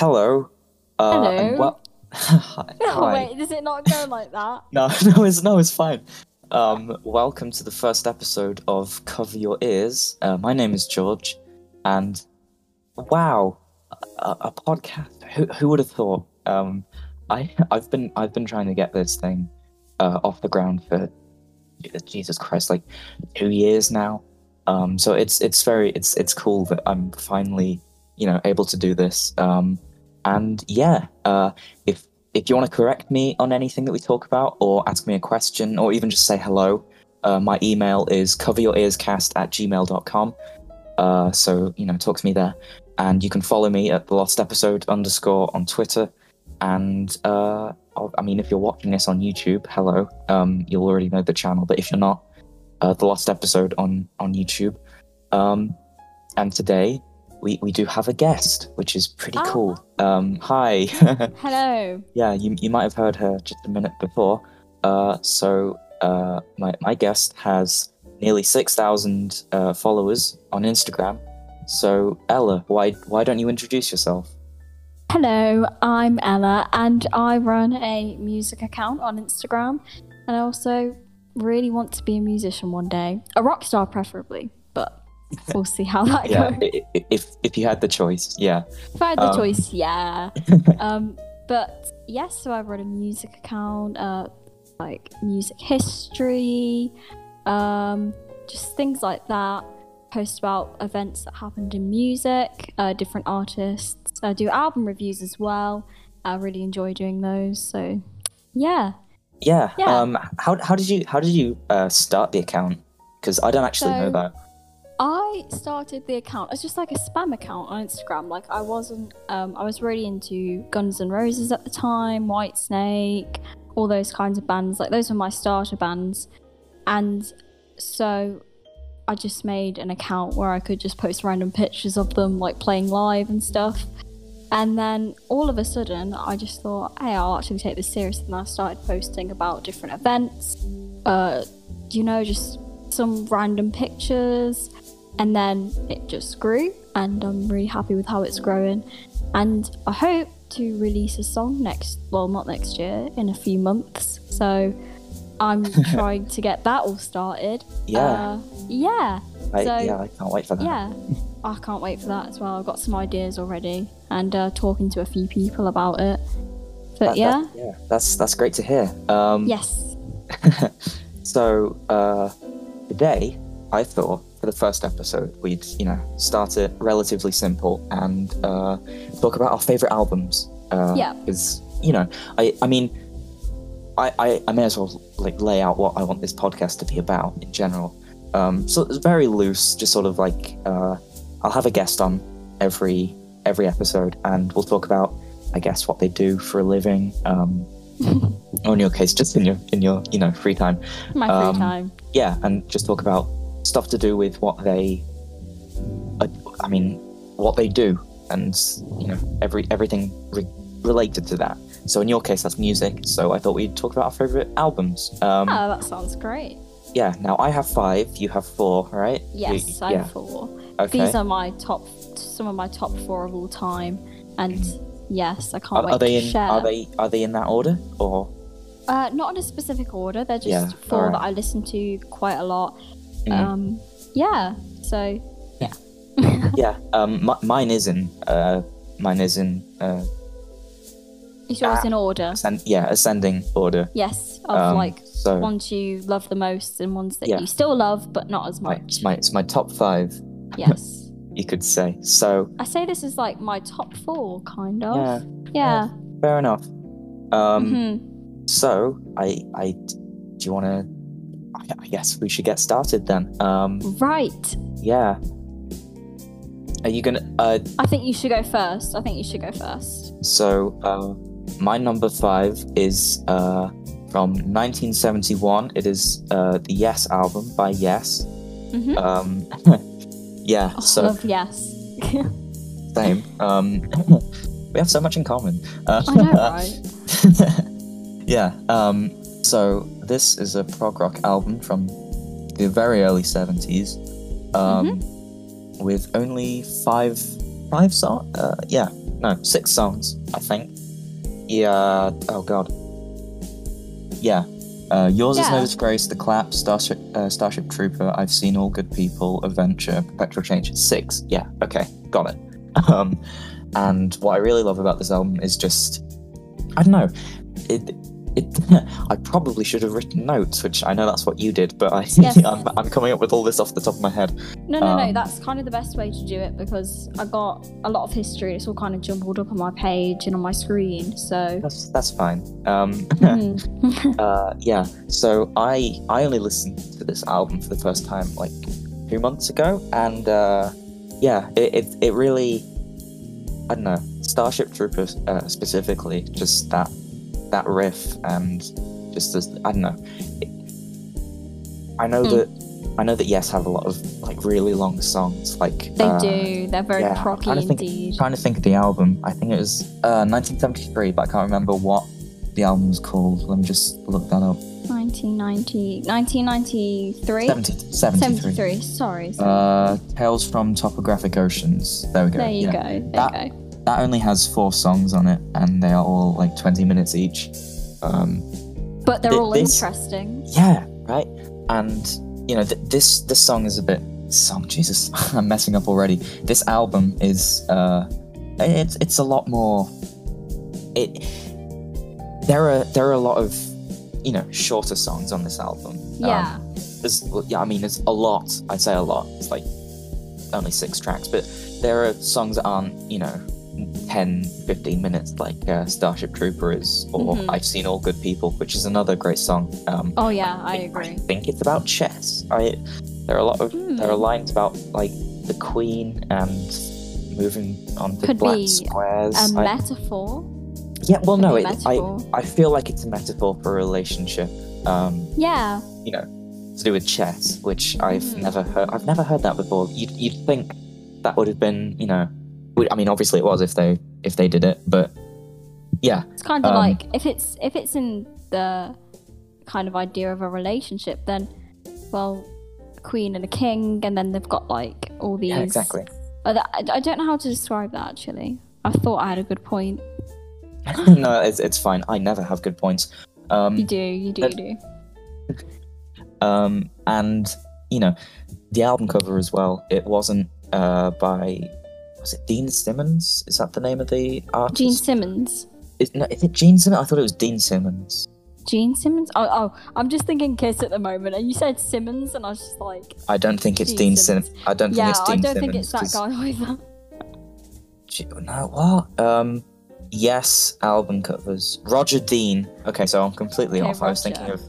hello. Uh, and Hello. Well, hi. Oh wait, does it not go like that? No, no, it's no, it's fine. Um, welcome to the first episode of Cover Your Ears. Uh, my name is George, and wow, a, a podcast. Who, who would have thought? Um, I I've been I've been trying to get this thing uh, off the ground for Jesus Christ, like two years now. Um, so it's it's very it's it's cool that I'm finally you know able to do this. Um, and yeah, uh, if if you want to correct me on anything that we talk about, or ask me a question, or even just say hello, uh, my email is coveryourearscast at gmail.com. Uh, so, you know, talk to me there. And you can follow me at the lost episode underscore on Twitter. And, uh, I'll- mean, if you're watching this on YouTube, hello. Um, you'll already know the channel, but if you're not, uh, the lost episode on, on YouTube. Um, and today we, we do have a guest, which is pretty Ah. cool. Um, hi. Hello. yeah, you, you might have heard her just a minute before. Uh, so uh, my my guest has nearly six thousand uh, followers on Instagram. So Ella, why why don't you introduce yourself? Hello, I'm Ella, and I run a music account on Instagram. And I also really want to be a musician one day, a rock star preferably, we'll see how that Yeah, goes. if if you had the choice, yeah, If I had the um, choice, yeah. um, but yes, so I run a music account, uh, like music history, um, just things like that. Post about events that happened in music, uh, different artists. I do album reviews as well. I really enjoy doing those. So, yeah. yeah. Yeah. Um, how how did you how did you uh, start the account? Because I don't actually know that. I started the account as just like a spam account on Instagram. Like I wasn't, um, I was really into Guns N' Roses at the time, Whitesnake, all those kinds of bands. Like those were my starter bands, and so I just made an account where I could just post random pictures of them, like playing live and stuff. And then all of a sudden, I just thought, hey, I'll actually take this seriously. And I started posting about different events, uh, you know, just some random pictures and then it just grew and i'm really happy with how it's growing. And i hope to release a song next well not next year in a few months. So i'm trying to get that all started. Yeah, uh, yeah. I, so- yeah, I can't wait for that. yeah. I can't wait for that as well. I've got some ideas already and uh, talking to a few people about it. But That- yeah. that- yeah, that's that's great to hear. Um, yes. so uh, today, I thought for the first episode we'd you know start it relatively simple and uh, talk about our favorite albums. Uh, Yeah. Because you know, I I mean, I, I I may as well like lay out what I want this podcast to be about in general. Um, so it's very loose, just sort of like uh, I'll have a guest on every every episode, and we'll talk about I guess what they do for a living. Um, or in your case, just in your in your you know free time my free Um, time yeah, and just talk about stuff to do with what they, uh, I mean, what they do, and you know, every everything re- related to that. So in your case, that's music. So I thought we'd talk about our favorite albums. Um, oh that sounds great Yeah. Now I have five. You have four, right? You- yes i yeah. have four Okay. These are my top, some of my top four of all time, and yes, I can't are, wait are they to in? share. Are they? Are they in that order? Or Uh, not in a specific order. They're just Yeah, four alright. that I listen to quite a lot. Mm. Um, yeah. So yeah. yeah, um, mi- mine isn't. Uh, mine isn't. Uh, It's yours Ah. in order. ascend- yeah, ascending order. Yes, of Um, like so ones you love the most and ones that Yeah. you still love but not as my, much. it's my it's my top five, yes. you could say. So I say this is like my top four, kind of. yeah, Yeah. fair enough. Um, Mhm. So I, I, do you want to? I, guess we should get started then. Um, Right. yeah. Are you gonna? Uh, I think you should go first. I think you should go first. so uh, my number five is uh from 1971. It is uh the Yes album by Yes. hmm Um, yeah. oh, So love yes. same. Um, we have so much in common. Uh, I know, right? yeah. Um, so this is a prog rock album from the very early seventies, um, with only five five song. Uh, yeah, no, six songs, I think. Yeah. Oh God. Yeah. Uh, Yours is Yeah. no disgrace. The clap. Starship. Uh, Starship Trooper. I've seen all good people. Adventure. Perpetual change. Six. Yeah. Okay. Got it. Um, and what I really love about this album is just, I don't know, it. It, I probably should have written notes, which I know that's what you did, but I, Yes. I'm, I'm coming up with all this off the top of my head. No, no, no. Um, That's kind of the best way to do it because I got a lot of history. It's all kind of jumbled up on my page and on my screen. So, That's that's fine. Um, Mhm. uh, yeah. So I I only listened to this album for the first time like two months ago, and uh, yeah, it, it it really I don't know Starship Troopers uh, specifically, just that that riff and just as I don't know. It, I know Hmm. that I know that Yes have a lot of like really long songs, like they uh, do. They're very yeah, I'm procky trying to think- indeed. trying to think of the album. I think it was uh, 1973, but I can't remember what the album was called. Let me just look that up. 1990, 1993? 70, 73. 73. Sorry. sorry. Uh, Tales from Topographic Oceans. There we go. there you go. There That- you go. That only has four songs on it, and they are all like 20 minutes each. Um, But they're thi- all this- interesting. yeah, right. And you know, th- this this song is a bit. Song, Jesus, I'm messing up already. This album is. Uh, it's it's a lot more. It. There are there are a lot of, you know, shorter songs on this album. Um, Yeah. there's yeah i mean it's a lot i'd say a lot it's like only six tracks but there are songs that aren't you know 10 15 minutes like uh, starship troopers is or Mhm. i've seen all good people which is another great song um oh, yeah, I agree. I think it's about chess i there are a lot of Hmm. there are lines about like the queen and moving on to Could black be squares A I- metaphor. yeah well Could no it, i i feel like it's a metaphor for a relationship um Yeah. you know, to do with chess, which I've Mhm. never heard. I've never heard that before. You'd, you'd think that would have been, you know, I mean, obviously it was if they if they did it, but yeah, It's kind of Um, like if it's if it's in the kind of idea of a relationship, then well, a queen and a king, and then they've got like all these. yeah, exactly. That- I don't know how to describe that actually. I thought I had a good point. no, it's it's fine. I never have good points. Um, You do, you do, you do. um, and you know, the album cover as well. It wasn't uh by was it Dean Simmons? Is that the name of the artist? Gene Simmons. Is, no, is it Gene Simmons? I thought it was Dean Simmons. Gene Simmons? Oh, oh, I'm just thinking Kiss at the moment, and you said Simmons, and I was just like, I don't think it's Gene Dean Simmons. Simmons. I don't yeah, think it's Dean Simmons. I don't Simmons. think it's that guy either. No, what? Um, yes, album covers. Roger Dean. Okay, so I'm completely Okay, off. I was thinking of,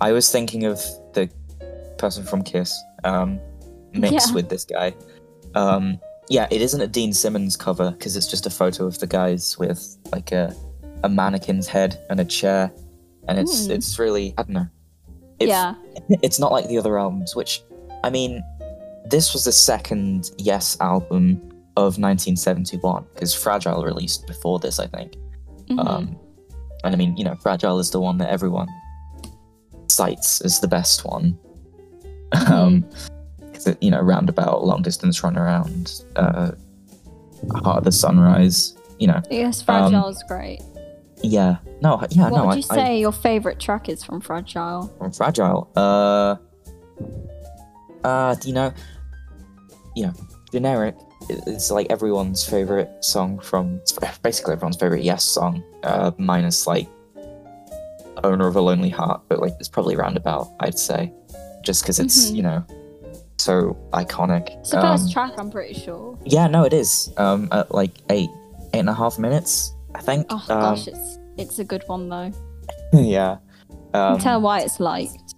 I was thinking of the person from Kiss, um, mixed Yeah. with this guy. Um, yeah, it isn't a Dean Simmons cover because it's just a photo of the guys with like a a mannequin's head and a chair, and it's Hmm. it's really I don't know. It- yeah, it's not like the other albums, which I mean, this was the second Yes album of 1971 because Fragile released before this, I think. mhm. Um, and I mean, you know, Fragile is the one that everyone cites as the best one. Um, 'cause it, you know, roundabout, long distance run around, uh, Heart of the Sunrise. You know, yes, um, is great. yeah, no, yeah, what no, would you I, say your favorite track is from Fragile? from Fragile. Uh, uh, you know, you know, generic. It's like everyone's favorite song from. Basically everyone's favorite Yes song, uh, minus like "Owner of a Lonely Heart," but like it's probably roundabout. I'd say, just because it's Mhm. you know so iconic. It's the Um, first track, I'm pretty sure. yeah, no, it is. Um, at like eight, eight and a half minutes, I think. Oh um, gosh, it's it's a good one though. yeah. Um, tell why it's liked.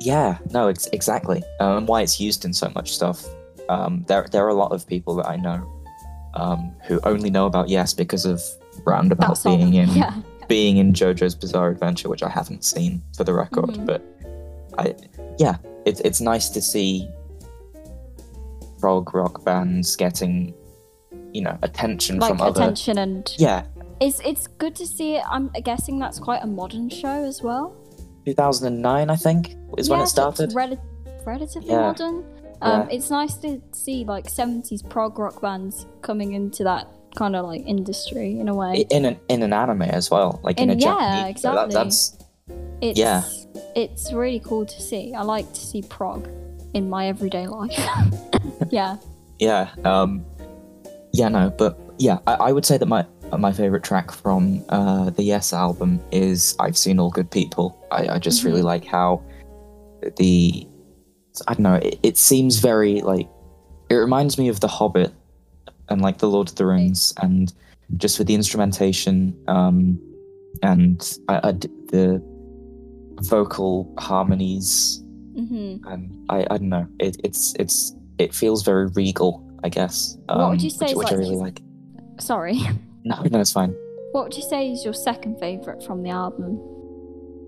Yeah, no, it's exactly. Um, and why it's used in so much stuff. Um, there, there are a lot of people that I know um, who only know about Yes because of Roundabout being in Yeah. being in JoJo's Bizarre Adventure, which I haven't seen for the record. Mhm. But I, yeah, it's it's nice to see prog rock bands getting, you know, attention Like from other. attention and Yeah, it's it's good to see it. I'm guessing that's quite a modern show as well. 2009, I think, is when it so started. rel- relatively Yeah. modern. Um, Yeah. It's nice to see like 70s prog rock bands coming into that kind of like industry in a way. In an in an anime as well, like in, In- a yeah, Japanese. so that- exactly. that's It's, yeah. It's really cool to see. I like to see prog in my everyday life. yeah. yeah. Um, yeah, no, but yeah, I, I would say that my my favorite track from uh, the Yes album is "I've Seen All Good People." I, I just really Mhm. like how the I don't know. It, it seems very like it reminds me of The Hobbit and like the Lord of the Rings, and just with the instrumentation um, and I, I d- the vocal harmonies hmm and I, I don't know. It, it's it's it feels very regal, I guess. Um, What would you say Which, which I really like. Sorry. No, no, it's fine. What would you say is your second favorite from the album?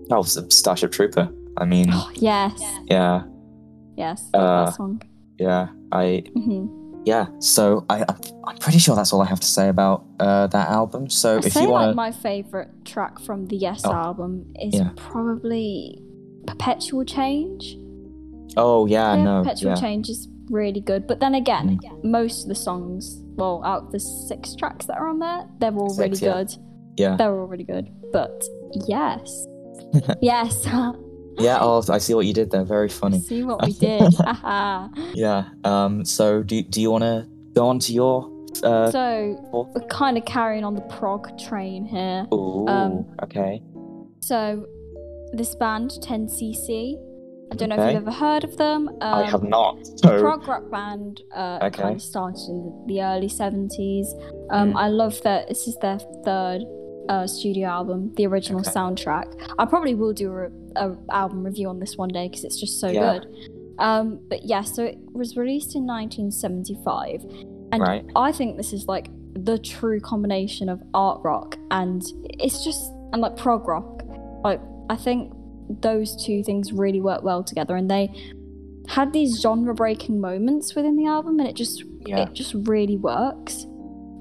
Oh, Starship Trooper. I mean, yes. yeah, Yes. Uh, love that song. yeah. I hmm yeah. So I I'm- I'm pretty sure that's all I have to say about uh, that album. So I if say you want like my favorite track from the Yes Oh, album is yeah. probably Perpetual Change. oh yeah, Yeah, no, Perpetual yeah, Change is really good. But then again, most of the songs, well, out of the six tracks that are on there, they're all really Six, yeah. good. yeah, They're all really good. But yes. yes. yeah. Oh, I see what you did there. Very funny. See what we did. Yeah. Um. So do do you want to go on to your uh? so we're kind of carrying on the prog train here. Ooh, um, okay. So this band, 10cc, I don't know if you've ever heard of them. Um, I have not. So prog rock band uh, Okay. kind of started in the, the early 70s. Um, Mm. I love that this is their third uh, studio album, the original Okay. soundtrack. I probably will do a, a album review on this one day because it's just so Yeah. good. Um, but yeah, so it was released in 1975, and right. I think this is like the true combination of art rock and it's just and like prog rock. Like I think those two things really work well together, and they had these genre breaking moments within the album, and it just Yeah. it just really works.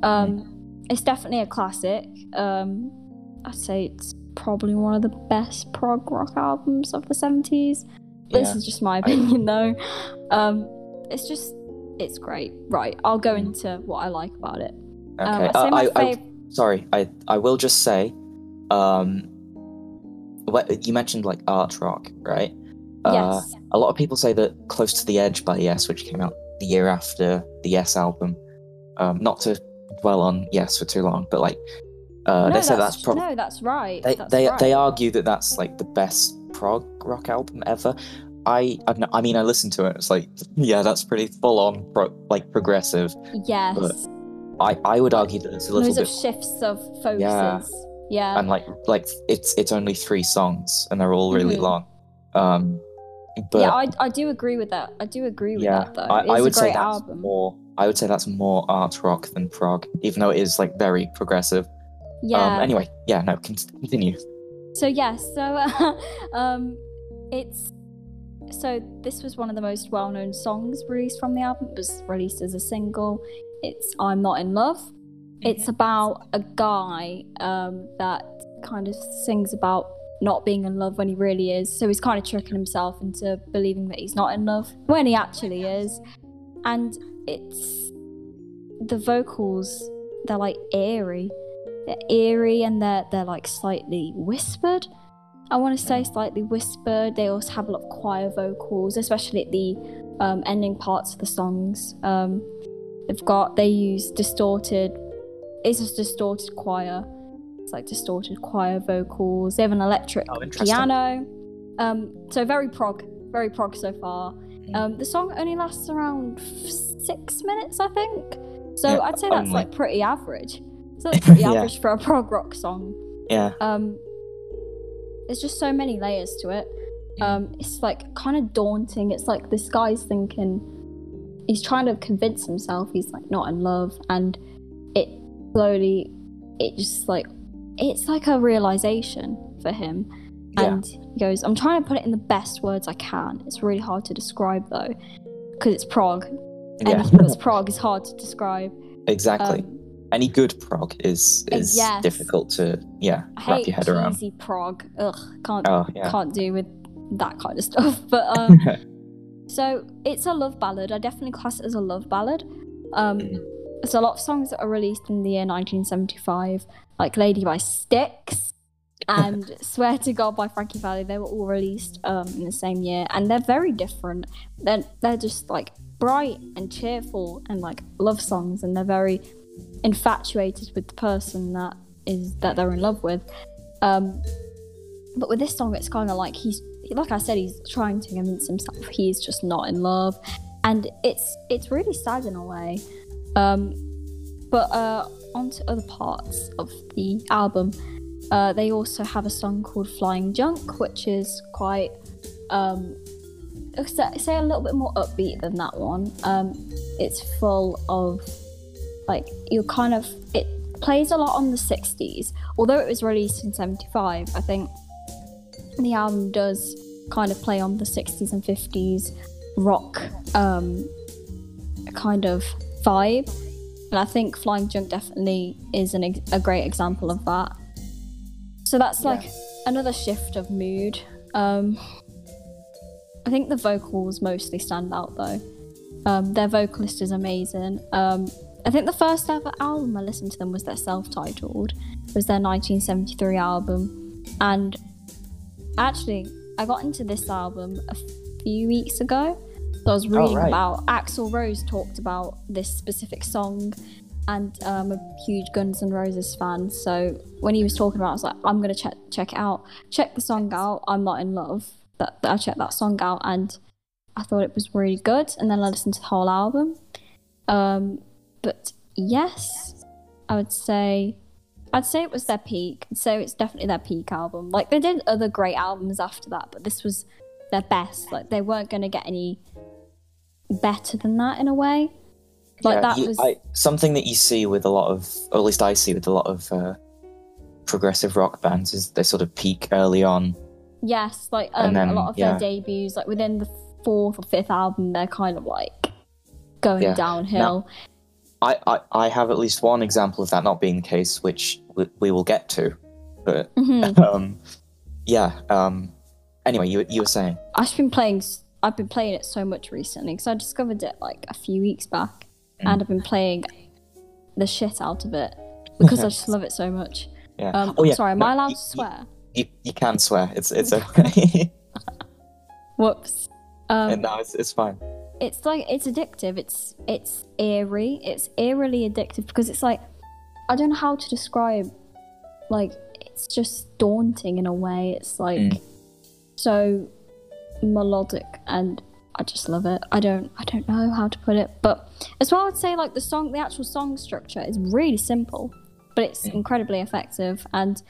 Um, it's definitely a classic. Um, I'd say it's probably one of the best prog rock albums of the seventies. This Yeah. is just my opinion, though. Um, it's just it's great. Right, I'll go into what I like about it. Okay. Um, Uh, I, I, sorry. I I will just say, um, what you mentioned like art rock, right? Uh, yes. a lot of people say that "Close to the Edge" by Yes, which came out the year after the Yes album. Um, not to dwell on Yes for too long, but like uh, no, they say that's probably no, that's right. they that's they, right. they argue that that's like the best prog rock album ever. I I, know, I mean I listened to it. It's like yeah, that's pretty full on pro, like progressive. Yes. but I I would argue that it's a little Loads bit of shifts of focuses. Yeah. Yeah. and like like it's it's only three songs and they're all really Mhm. long. Um, but yeah, I, I do agree with that. I do agree with yeah, that though. I, It's I would a say that's album. more. I would say that's more art rock than prog, even though it is like very progressive. Yeah. Um, anyway, yeah, no, continue. So yes, so uh, um, it's so this was one of the most well-known songs released from the album. It was released as a single. It's "I'm Not in Love." It's about a guy um, that kind of sings about not being in love when he really is. So he's kind of tricking himself into believing that he's not in love when he actually is. And it's the vocals. They're like airy they're eerie and they're they're like slightly whispered. I want to say slightly whispered. They also have a lot of choir vocals, especially at the um, ending parts of the songs. Um, they've got they use distorted. It's just distorted choir. It's like distorted choir vocals. They have an electric Oh, piano. Um, so very prog, very prog so far. Um, the song only lasts around f- six minutes, I think. So Yeah, I'd say that's only. like pretty average. So that's pretty Yeah. average for a prog rock song. Yeah, Um, there's just so many layers to it. Um, it's like kind of daunting. It's like this guy's thinking he's trying to convince himself he's like not in love, and it slowly, it just like it's like a realization for him. Yeah. And he goes, I'm trying to put it in the best words I can. It's really hard to describe though, because it's prog. yeah, Anything that's prog is hard to describe. exactly. Um, Any good prog is Uh, is yes. difficult to yeah I wrap your head around. cheesy prog. Ugh, can't Oh yeah, can't do with that kind of stuff. But um, so it's a love ballad. I definitely class it as a love ballad. Um, Mm. there's a lot of songs that are released in the year 1975, like Lady by Styx and Swear to God by Frankie Valli. They were all released um, in the same year, and they're very different. They're they're just like bright and cheerful and like love songs, and they're very infatuated with the person that is that they're in love with. Um, but with this song, it's kind of like he's like I said, he's trying to convince himself he's just not in love, and it's it's really sad in a way. Um, but uh, on to other parts of the album. Uh, they also have a song called Flying Junk, which is quite, um, say a little bit more upbeat than that one. Um, it's full of, like, you kind of, it plays a lot on the 60s. Although it was released in 75, I think the album does kind of play on the 60s and 50s rock um, kind of vibe. And I think Flying Junk definitely is an, a great example of that. So that's like yeah. another shift of mood. Um, I think the vocals mostly stand out though. Um, their vocalist is amazing. Um, I think the first ever album I listened to them was their self-titled. It was their 1973 album, and actually I got into this album a few weeks ago. So I was reading oh, right. about Axl Rose talked about this specific song and I'm um, a huge Guns N' Roses fan. So when he was talking about, it, I was like, I'm gonna check check out, check the song out. I'm not in love. That I checked that song out, and I thought it was really good. And then I listened to the whole album. Um, but yes, I would say, I'd say it was their peak. So it's definitely their peak album. Like they did other great albums after that, but this was their best. Like they weren't gonna get any better than that in a way. Like yeah, that you, was I, something that you see with a lot of, or at least I see with a lot of uh, progressive rock bands, is they sort of peak early on. Yes, like um, then, a lot of yeah. their debuts, like within the fourth or fifth album, they're kind of like going yeah. downhill. Now, I, I, I have at least one example of that not being the case, which we, we will get to. But mm-hmm. um, yeah. Um, anyway, you you were saying I've been playing. I've been playing it so much recently because I discovered it like a few weeks back. And I've been playing the shit out of it because I just love it so much. Yeah. Um, oh, yeah. Sorry, am no, I allowed you, to swear? You, you can swear. It's it's okay. Whoops. Um, no, it's it's fine. It's like it's addictive. It's it's eerie. It's eerily addictive because it's like I don't know how to describe. Like it's just daunting in a way. It's like mm. so melodic and I just love it. I don't I don't know how to put it, but as well, I'd say like the song, the actual song structure is really simple, but it's incredibly effective. And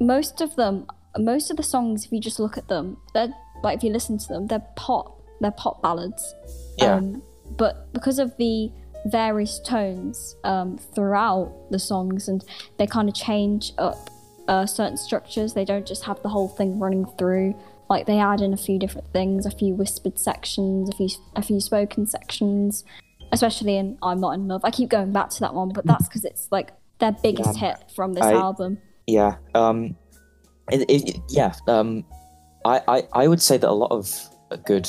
most of them, most of the songs, if you just look at them, they're like if you listen to them, they're pop, they're pop ballads. Yeah. Um, but because of the various tones um, throughout the songs, and they kind of change up uh, certain structures, they don't just have the whole thing running through like they add in a few different things, a few whispered sections, a few a few spoken sections, especially in "I'm Not in Love." I keep going back to that one, but that's because it's like their biggest yeah, hit from this I, album. Yeah, um, it, it, yeah, um, I, I I would say that a lot of good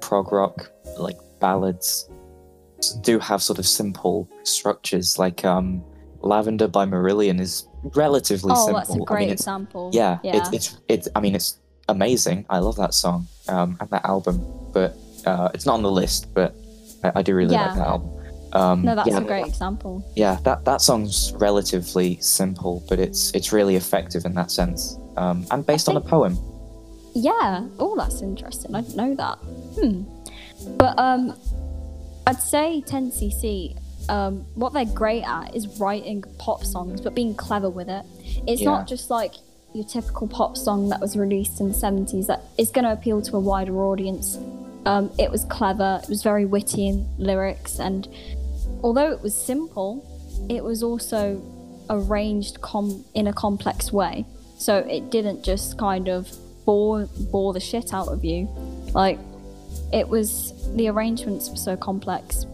prog rock like ballads do have sort of simple structures, like um, "Lavender" by Marillion is relatively oh, simple. that's a great I mean, example. Yeah, yeah. It's, it's it's I mean it's amazing. I love that song um, and that album, but uh, it's not on the list. But I, I do really yeah. like that album. Um, no, that's yeah, a great example. Yeah, that that song's relatively simple, but it's it's really effective in that sense, um, and based think, on a poem. Yeah. Oh, that's interesting. I didn't know that. Hmm. But um, I'd say 10cc. Um, what they're great at is writing pop songs, but being clever with it. It's yeah. not just like your typical pop song that was released in the 70s that is going to appeal to a wider audience. Um, it was clever, it was very witty in lyrics, and although it was simple, it was also arranged com- in a complex way. So it didn't just kind of bore bore the shit out of you. Like it was the arrangements were so complex,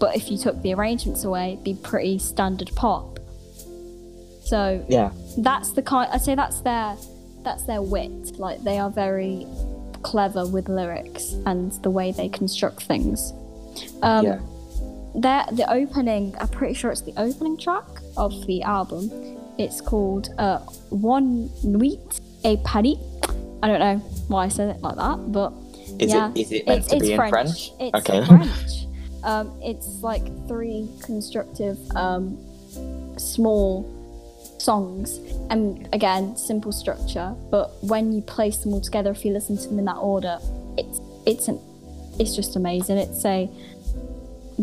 but if you took the arrangements away, it'd be pretty standard pop. So yeah, that's the kind. I'd say that's their that's their wit. Like they are very clever with lyrics and the way they construct things. Um, yeah. the the opening. I'm pretty sure it's the opening track of the album. It's called uh, "One Nuit et Paris." I don't know why I said it like that, but Is yeah, it is it meant it's, to it's be French. in French? It's Okay. French. Um, it's like three constructive, um, small songs, and again, simple structure. But when you place them all together, if you listen to them in that order, it's it's an it's just amazing. It's a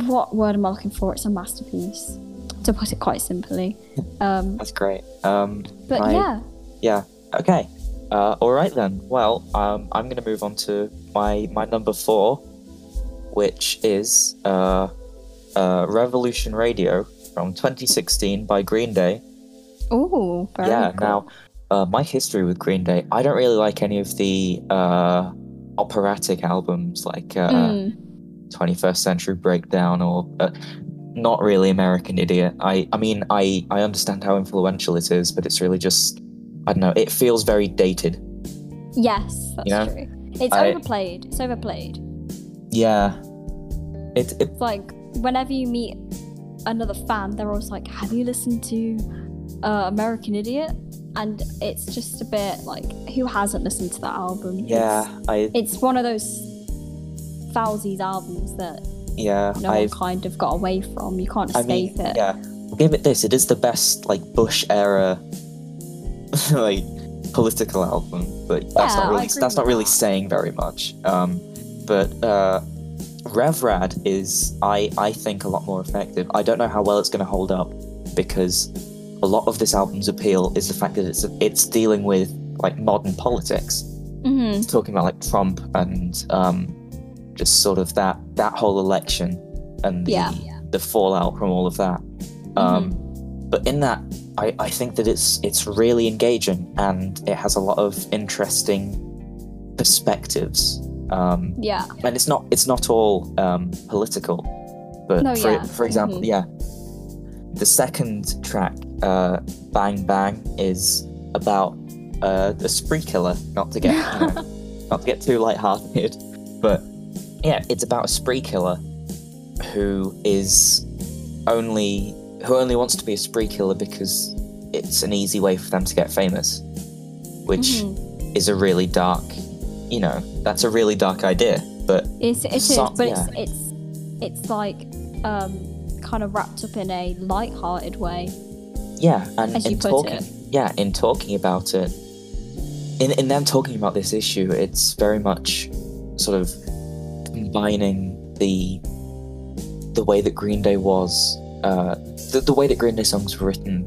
what word am I looking for? It's a masterpiece, to put it quite simply. Um, That's great. Um, but Right. yeah, yeah. Okay. Uh, all right then. Well, um, I'm going to move on to my my number four, which is uh, uh, Revolution Radio from 2016 by Green Day. Oh, yeah. cool. Now, uh, my history with Green Day, I don't really like any of the uh, operatic albums like uh, Mm, 21st Century Breakdown or uh, not really American Idiot. I I mean I I understand how influential it is, but it's really just I don't know. It feels very dated. yes, that's You know, true. It's I- overplayed. It's overplayed. Yeah. It, it It's like whenever you meet another fan, they're always like, "Have you listened to uh, American Idiot?" And it's just a bit like, who hasn't listened to that album? yeah I It's, it's one of those Falsies albums that yeah no I've one kind of got away from. You can't I mean escape it. yeah. I'll give it this. It is the best like Bush era like political album, but that's not really that's not really that. saying very much. Um, but uh, RevRad is I I think a lot more effective. I don't know how well it's going to hold up because a lot of this album's appeal is the fact that it's it's dealing with like modern politics, hmm talking about like Trump and um, just sort of that that whole election and the Yeah. the fallout from all of that. Um, but in that, I, I think that it's it's really engaging and it has a lot of interesting perspectives. Um, Yeah. and it's not it's not all um, political, but No, for yeah. for example, Mhm. yeah, the second track, uh, "Bang Bang," is about uh, a spree killer. Not to get you know, not to get too lighthearted, but yeah, it's about a spree killer who is only who only wants to be a spree killer because it's an easy way for them to get famous, which Mhm. is a really dark, you know, that's a really dark idea. But It's, it is, So- but yeah. it's it's it's like um, kind of wrapped up in a light-hearted way, yeah, and in talking, it. yeah, in talking about it, in in them talking about this issue, it's very much sort of combining the the way that Green Day was, uh, the, the way that Green Day songs were written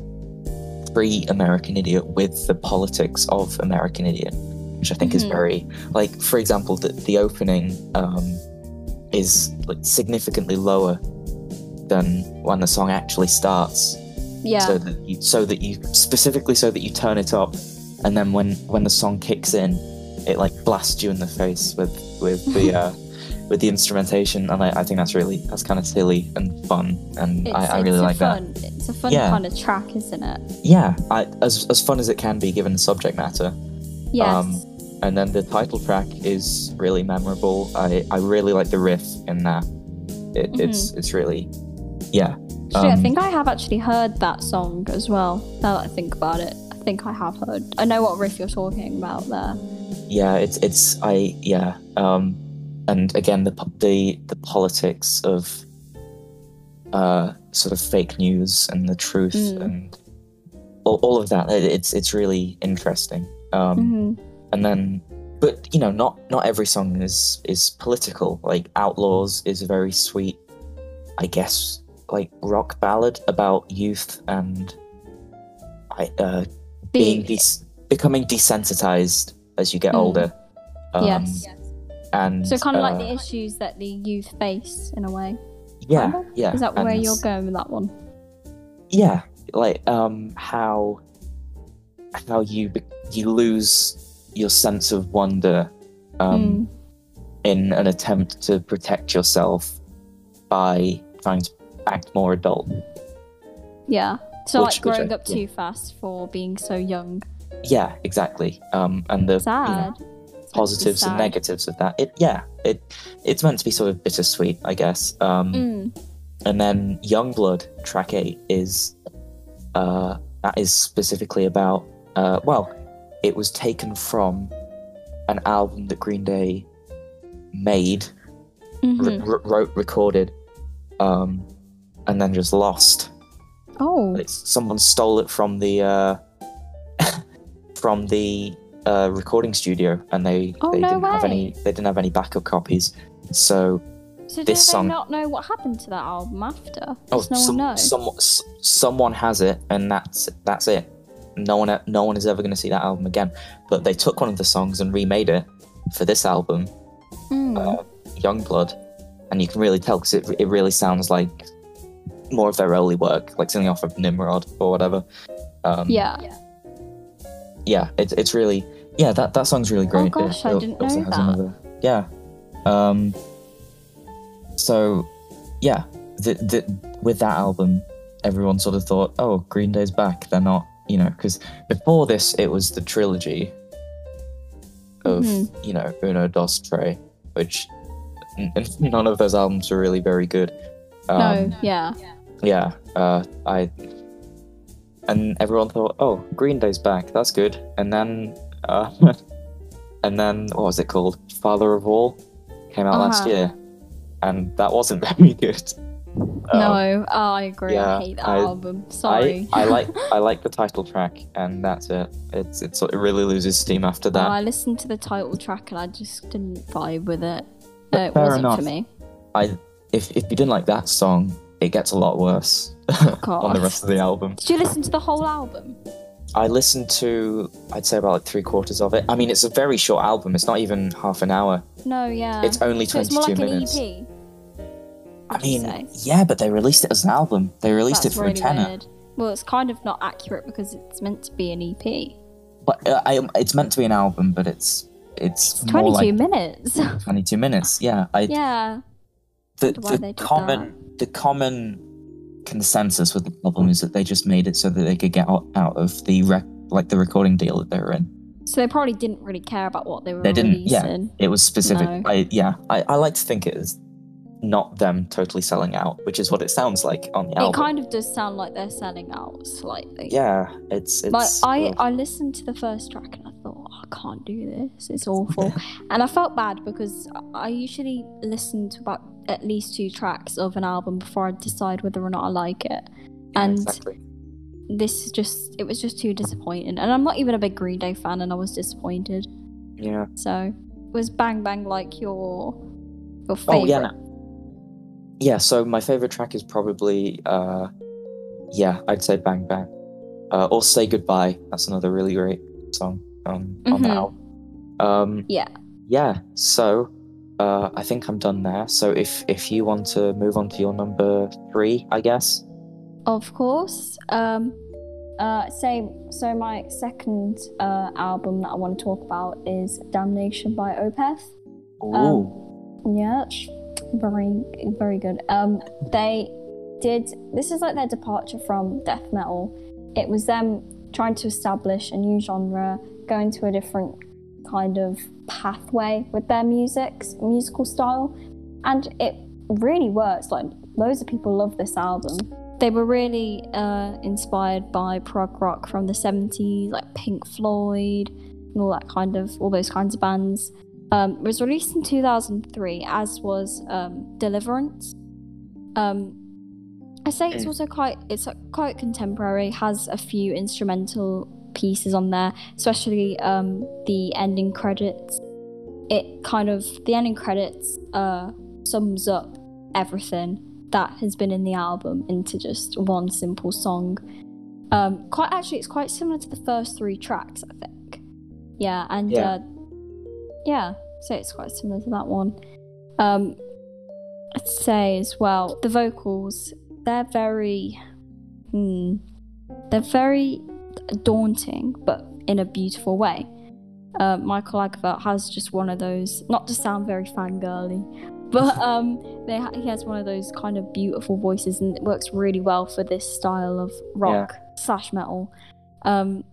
pre American Idiot with the politics of American Idiot, which I think is Mhm. very like, for example, the the opening um, is like significantly lower than when the song actually starts Yeah. so that you so that you specifically so that you turn it up and then when when the song kicks in it like blasts you in the face with with the uh with the instrumentation and I, I think that's really that's kind of silly and fun and I, I really like fun, It's a fun Yeah. kind of track, isn't it? yeah I, as as fun as it can be given the subject matter Yes. Um, and then the title track is really memorable I I really like the riff in that it, it's it's really yeah Actually, I um, think I have actually heard that song as well. Now that I think about it, I think I have heard. I know what riff you're talking about there. yeah it's it's i yeah um and again the the the politics of uh sort of fake news and the truth Mm. and all, all of that it, it's it's really interesting um hmm and then but you know not not every song is is political like outlaws is a very sweet i guess like rock ballad about youth and i uh being des- becoming desensitized as you get Mm. older um, yes. and So kind of like uh, the issues that the youth face in a way. yeah yeah Is that where you're going with that one? yeah like um how how you be- you lose your sense of wonder um Mm. in an attempt to protect yourself by trying to act more adult Yeah. So Which- like which I- growing up yeah. too fast for being so young. yeah exactly um and the you know, Sad. To be positives and negatives of that it yeah it it's meant to be sort of bittersweet i guess um Mm. and then Youngblood track eight is uh, that is specifically about uh, well, it was taken from an album that Green Day made, Mhm. r- wrote, recorded, um, and then just lost. Oh, It's, someone stole it from the uh, from the uh, recording studio, and they Oh, they no didn't have any they didn't have any backup copies. So so this they song- not know what happened to that album after? oh, no some, one some, someone has it, and that's that's it. No one no one is ever going to see that album again. But they took one of the songs and remade it for this album, Mm. uh, Youngblood, and you can really tell because it it really sounds like more of their early work, like something off of Nimrod or whatever. Um, yeah. yeah, it's it's really yeah that that song's really great. Oh, gosh, I al- didn't know that. Another, yeah. Um. So, yeah, the, the, with that album, everyone sort of thought, oh, Green Day's back. They're not, you know, because before this, it was the trilogy of Mhm. you know Uno Dos Tre, which n- none of those albums were really very good. Um, no, yeah. Yeah, uh, I and everyone thought, "Oh, Green Day's back. That's good." And then, uh, and then what was it called? Father of All came out last Uh-huh. year, and that wasn't very good. Um, no, oh, I agree. yeah, I hate that I- album. Sorry. I, I like I like the title track, and that's it. It's it's it really loses steam after Oh, that. I listened to the title track and I just didn't vibe with it. Uh, it Fair wasn't enough. for me. I if if you didn't like that song, it gets a lot worse on the rest of the album. Did you listen to the whole album? I listened to I'd say about like three quarters of it. I mean, it's a very short album. It's not even half an hour. No, yeah. It's only so it's more like minutes. an EP. I mean, say? yeah, but they released it as an album. They released That's it for really a tenner. weird. Well, it's kind of not accurate because it's meant to be an EP. But uh, I, it's meant to be an album, but it's it's, It's 22 like minutes. twenty two minutes. Yeah, I yeah. the, wonder why they the common the common consensus with the album is that they just made it so that they could get out, out of the rec- like the recording deal that they were in. So they probably didn't really care about what they were They didn't- yeah. It was specific. No. I yeah, I, I like to think it is not them totally selling out, which is what it sounds like on the It album. kind of does sound like they're selling out slightly. yeah, it's it's Like I. I listened to the first track and I thought, "Oh, I can't do this. It's awful, and I felt bad because I- usually listen to about at least two tracks of an album before I decide whether or not I like it. Yeah, and- exactly. This is just, it was just too disappointing, and I'm not even a big Green Day fan, and I was disappointed. Yeah. So, was Bang Bang like your your favorite? Oh yeah. no. Yeah. So my favorite track is probably uh, yeah, I'd say Bang Bang, uh, or Say Goodbye. That's another really great song um, on the album. Um, Yeah. Yeah. So uh, I think I'm done there. So if if you want to move on to your number three, I guess. Of course. Um, uh, same. So my second uh, album that I want to talk about is Damnation by Opeth. Ooh. Um, Yeah, very very good. Um, they did. This is like their departure from death metal. It was them trying to establish a new genre, going to a different kind of pathway with their music, musical style, and it really works. Like loads of people love this album. They were really uh, inspired by prog rock from the 70s, like Pink Floyd and all that kind of, all those kinds of bands. Um, it was released in 2003, as was um, Deliverance. Um, I say it's Mm. also quite, it's quite contemporary, has a few instrumental pieces on there, especially um, the ending credits. It kind of, the ending credits uh, sums up everything that has been in the album into just one simple song. Um, quite actually, it's quite similar to the first three tracks, I think. Yeah, and Yeah. Uh, yeah, so it's quite similar to that one. Um, I'd say as well the vocals they're very, hmm, they're very daunting, but in a beautiful way. Uh, Mikael Åkerfeldt has just one of those, not to sound very fangirly, but um, they ha- he has one of those kind of beautiful voices, and it works really well for this style of rock slash metal. Um,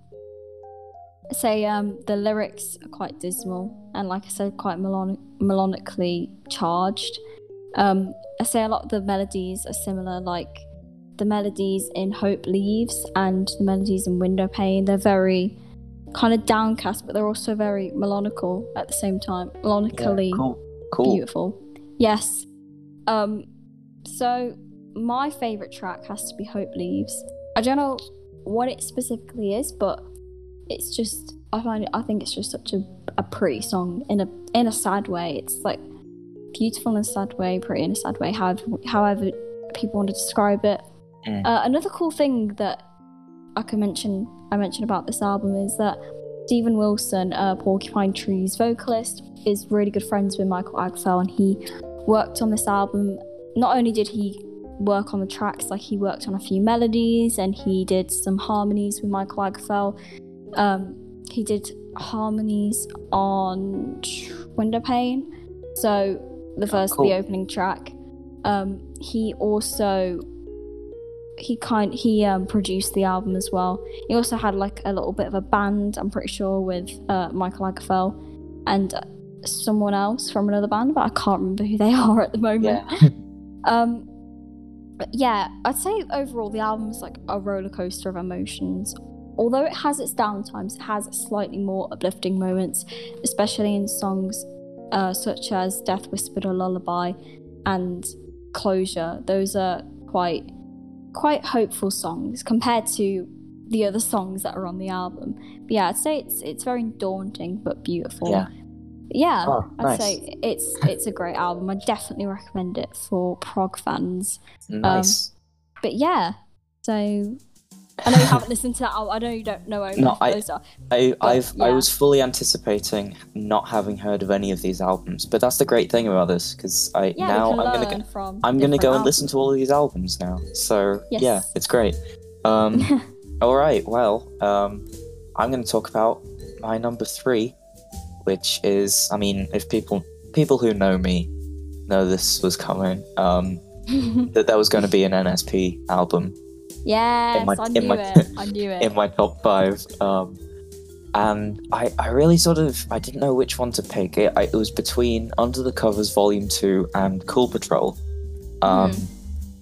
say um, the lyrics are quite dismal, and like I said, quite melodic- melodically charged. Um, I say a lot of the melodies are similar, like the melodies in Hope Leaves and the melodies in Window Pane. They're very kind of downcast, but they're also very melodical at the same time. Melonically Yeah, cool. Cool. beautiful. Yes. Um, so my favorite track has to be Hope Leaves. I don't know what it specifically is, but it's just I find it, I think it's just such a, a pretty song in a in a sad way. It's like beautiful in a sad way, pretty in a sad way, however however people want to describe it. Mm. Uh, another cool thing that I can mention I mentioned about this album is that Steven Wilson, uh, Porcupine Tree's vocalist, is really good friends with Mikael Åkerfeldt, and he worked on this album. Not only did he work on the tracks, like he worked on a few melodies and he did some harmonies with Mikael Åkerfeldt. Um, he did harmonies on Window Pane, so the first, cool. the opening track. Um, he also he kind he um, produced the album as well. He also had like a little bit of a band, I'm pretty sure, with uh, Mikael Åkerfeldt and uh, someone else from another band, but I can't remember who they are at the moment. Yeah. Um, but yeah, I'd say overall the album is like a roller coaster of emotions. Although it has its downtimes, it has slightly more uplifting moments, especially in songs uh, such as "Death Whispered a Lullaby" and "Closure." Those are quite quite hopeful songs compared to the other songs that are on the album. But yeah, I'd say it's it's very daunting but beautiful. Yeah. Yeah, Oh, I'd nice. say it's it's a great album. I definitely recommend it for prog fans. Nice. Um, but yeah, so I know you haven't listened to that album. I know you don't know No, I- those are. I, I've, I was fully anticipating not having heard of any of these albums, but that's the great thing about this because I Yeah, now I'm gonna go. I'm gonna go and albums. listen to all of these albums now. So yeah, it's great. Um, all right, well, um, I'm gonna talk about my number three, which is I mean, if people people who know me know this was coming, um, that there was going to be an NSP album yes, my- I in knew my- it. I knew it. in my top five. Um, and I, I really sort of I didn't know which one to pick. It, I, it was between Under the Covers Volume Two and Cool Patrol. Um,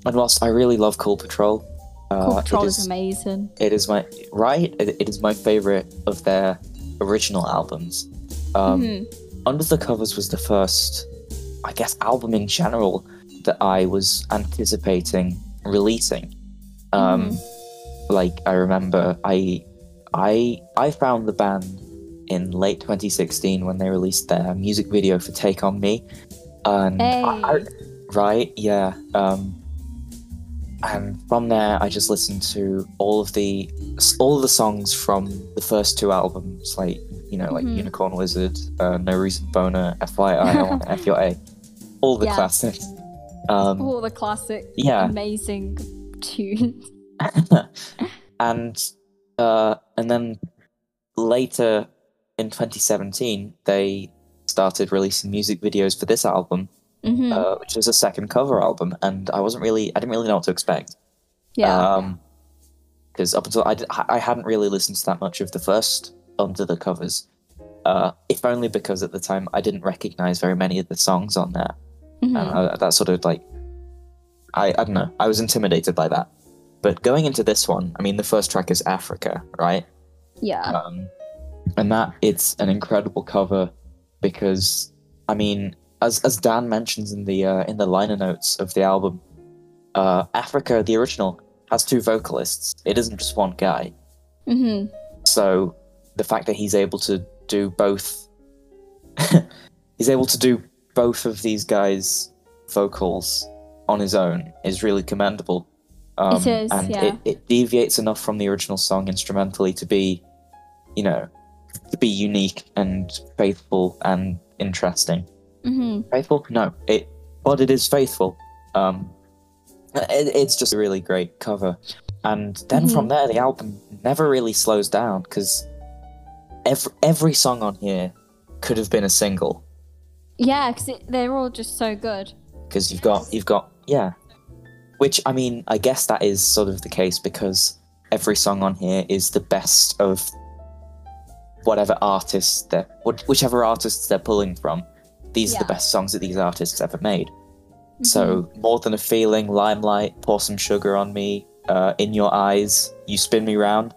And whilst I really love Cool Patrol, uh, Cool Patrol is is amazing. it is my right. It, it is my favorite of their original albums. Um, Mhm. Under the Covers was the first, I guess, album in general that I was anticipating releasing. Um, Like I remember, I, I, I found the band in late 2016 when they released their music video for "Take on Me," and I- I- right, yeah. Um, and from there, I just listened to all of the all of the songs from the first two albums, like you know, like Mhm. Unicorn Wizard, uh, No Reason Boner, FYI, I want F Your A, all the Yeah. classics. Um, All the classic, yeah, amazing tunes. and uh, and then later in 2017, they started releasing music videos for this album, hmm uh, which is a second cover album, and I wasn't really, I didn't really know what to expect. yeah. because up until I, did, I hadn't really listened to that much of the first Under the Covers, uh, if only because at the time I didn't recognize very many of the songs on there. Mhm. And I, that sort of like, I, I don't know, I was intimidated by that. But going into this one, I mean, the first track is Africa, right? yeah. Um, and that it's an incredible cover because, I mean, as as Dan mentions in the uh, in the liner notes of the album, uh, Africa, the original, has two vocalists. It isn't just one guy. hmm So the fact that he's able to do both, he's able to do both of these guys' vocals on his own is really commendable. Um, It is, and yeah. it, it deviates enough from the original song instrumentally to be, you know, to be unique and faithful and interesting. hmm Faithful? No, it, but it is faithful. Um, it, it's just a really great cover, and then Mm-hmm. from there, the album never really slows down because every every song on here could have been a single Yeah, because they're all just so good. because you've got you've got yeah, which I mean I guess that is sort of the case because every song on here is the best of whatever artists that whichever artists they're pulling from. These are the best songs that these artists ever made. So more than a feeling, limelight, pour some sugar on me, uh, in your eyes, you spin me round.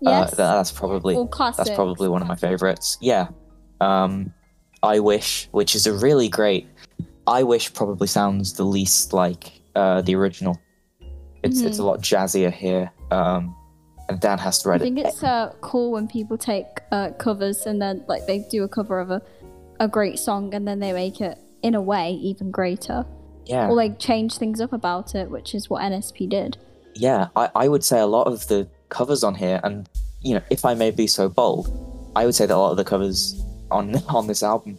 Yes. Uh, that, that's probably classics. that's probably one of my favorites. Yeah. Um, I wish, which is a really great. I wish probably sounds the least like uh, the original. It's it's a lot jazzier here. Um, and Dan has to write it. I think it. it's uh, cool when people take uh, covers and then like they do a cover of a, a great song and then they make it in a way even greater. Yeah. Or they change things up about it, which is what NSP did. yeah, I, I would say a lot of the covers on here, and you know, if I may be so bold, I would say that a lot of the covers on on this album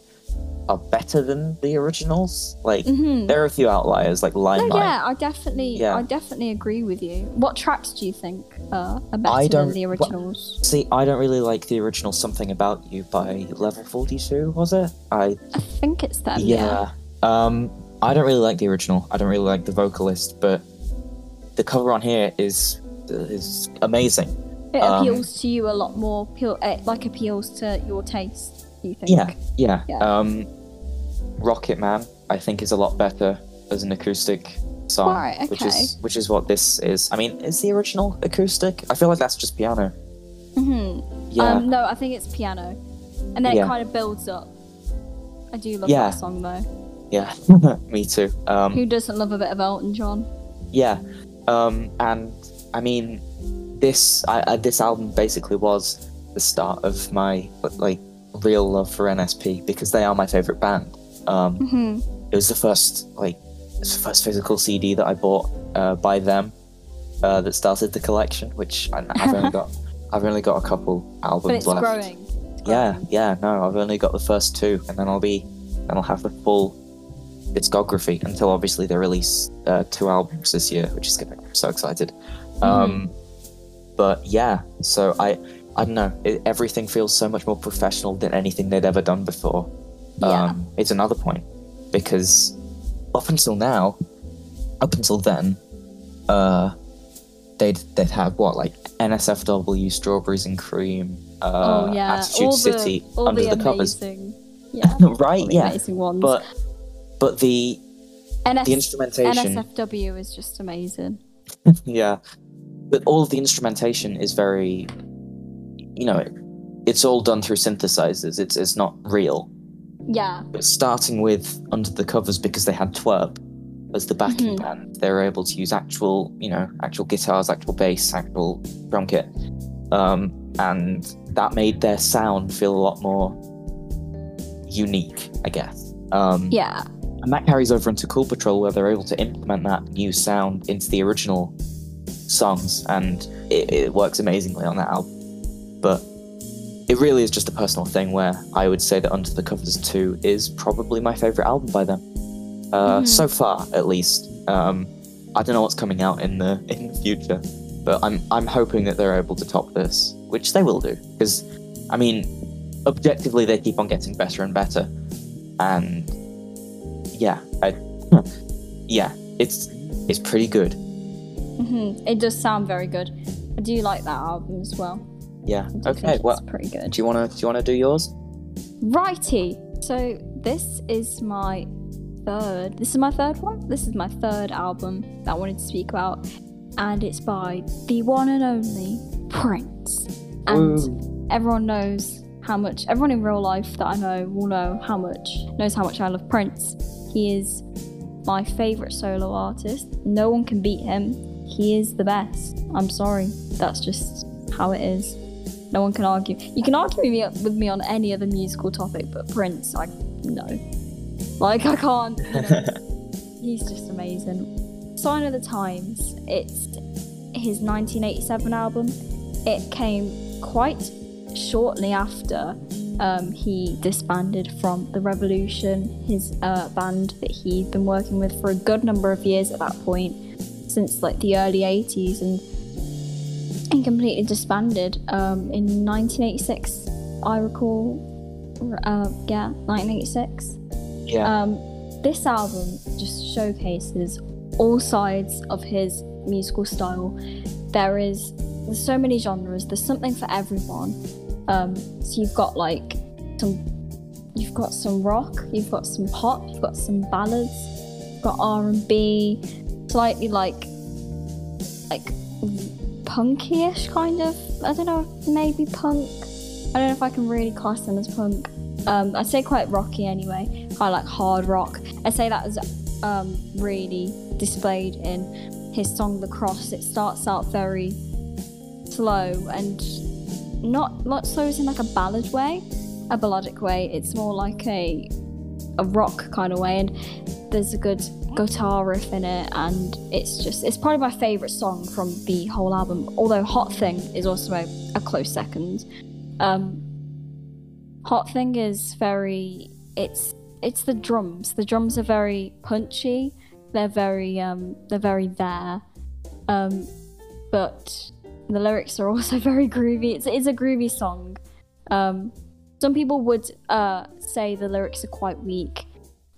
are better than the originals. Like hmm there are a few outliers, like No, yeah, I definitely, Yeah. I definitely agree with you. What tracks do you think uh, are better I don't- than the originals? See, I don't really like the original "Something About You" by Level Forty Two. Was it? I I think it's them. Yeah. yeah. Um, I don't really like the original. I don't really like the vocalist, but the cover on here is is amazing. It Um, appeals to you a lot more. Like appeals to your taste. You think? Yeah, yeah. Yeah. Um, Rocket Man, I think, is a lot better as an acoustic song, Right, which is which is what this is. I mean, is the original acoustic? I feel like that's just piano. hmm Yeah, Um, no, I think it's piano, and then Yeah. it kind of builds up. I do love Yeah. that song though. yeah. Me too. Um, Who doesn't love a bit of Elton John? yeah. Um, and I mean, this I, I, this album basically was the start of my like real love for NSP because they are my favorite band. Um, hmm it was the first like it's the first physical CD that I bought uh, by them uh, that started the collection, which I, I've only got I've only got a couple albums But it's left. growing. It's Yeah, growing. yeah, no, I've only got the first two, and then I'll be then I'll have the full discography until obviously they release uh, two albums this year, which is gonna I'm so excited. Mm-hmm. Um, but yeah, so I I don't know, it, everything feels so much more professional than anything they'd ever done before. Yeah. Um, it's another point because up until now, up until then, uh, they'd they'd have what like NSFW, Strawberries and Cream, uh, oh yeah, Attitude all City the under the, the, covers, yeah, right? Yeah, amazing ones. but but the NS- the instrumentation, NSFW is just amazing. yeah, but all of the instrumentation is very, you know, it, it's all done through synthesizers. It's it's not real. Yeah, But starting with Under the Covers because they had TWRP as the backing Mhm. band, they were able to use actual, you know, actual guitars, actual bass, actual drum kit, um, and that made their sound feel a lot more unique, I guess. Um, yeah, and that carries over into Cool Patrol, where they're able to implement that new sound into the original songs, and it, it works amazingly on that album. But it really is just a personal thing where I would say that Under the Covers 2 is probably my favourite album by them. Uh, Mhm. So far, at least. Um, I don't know what's coming out in the in the future, but I'm I'm hoping that they're able to top this, which they will do. Because, I mean, objectively, they keep on getting better and better, and yeah, I, yeah, it's it's pretty good. hmm it does sound very good. I do like that album as well. Yeah. Okay. Well, pretty good. do you wanna do you wanna do yours? Righty. So this is my third. This is my third one. This is my third album that I wanted to speak about, and it's by the one and only Prince. And Woo. everyone knows how much. Everyone in real life that I know will know how much knows how much I love Prince. He is my favorite solo artist. No one can beat him. He is the best. I'm sorry. That's just how it is. No one can argue. You can argue with me, with me on any other musical topic, but Prince, I no. Like I can't. You know, he's just amazing. Sign of the Times. It's his 1987 album. It came quite shortly after um, he disbanded from the Revolution, his uh, band that he'd been working with for a good number of years at that point, since like the early 80s, and he completely disbanded um, in 1986. I recall. Uh, yeah, 1986. Yeah. Um, this album just showcases all sides of his musical style. There is there's so many genres. There's something for everyone. Um, so you've got like some, you've got some rock, you've got some pop, you've got some ballads, got R and B, slightly like like punky-ish kind of. I don't know, maybe punk. I don't know if I can really class them as punk. Um, I'd say quite rocky anyway, of like hard rock. I'd say that is um, really displayed in his song "The Cross." It starts out very slow and not not so as in like a ballad way, a balladic way. It's more like a a rock kind of way, and there's a good guitar riff in it, and it's just it's probably my favorite song from the whole album. Although "Hot Thing" is also a, a close second. Um, "Hot Thing" is very it's it's the drums. The drums are very punchy. They're very um they're very there. Um, but the lyrics are also very groovy. It's, it's a groovy song. Um, some people would uh, say the lyrics are quite weak.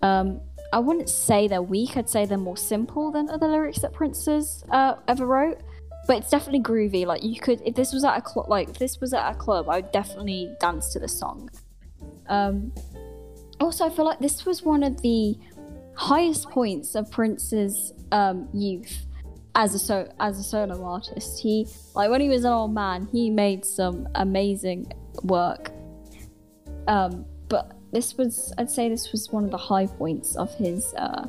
Um, I wouldn't say they're weak. I'd say they're more simple than other lyrics that Prince's uh, ever wrote. But it's definitely groovy. Like you could, if this was at a club, like this was at a club, I would definitely dance to the song. Um, also, I feel like this was one of the highest points of Prince's um, youth as a so as a solo artist. He like when he was an old man, he made some amazing work. Um, but this was I'd say this was one of the high points of his uh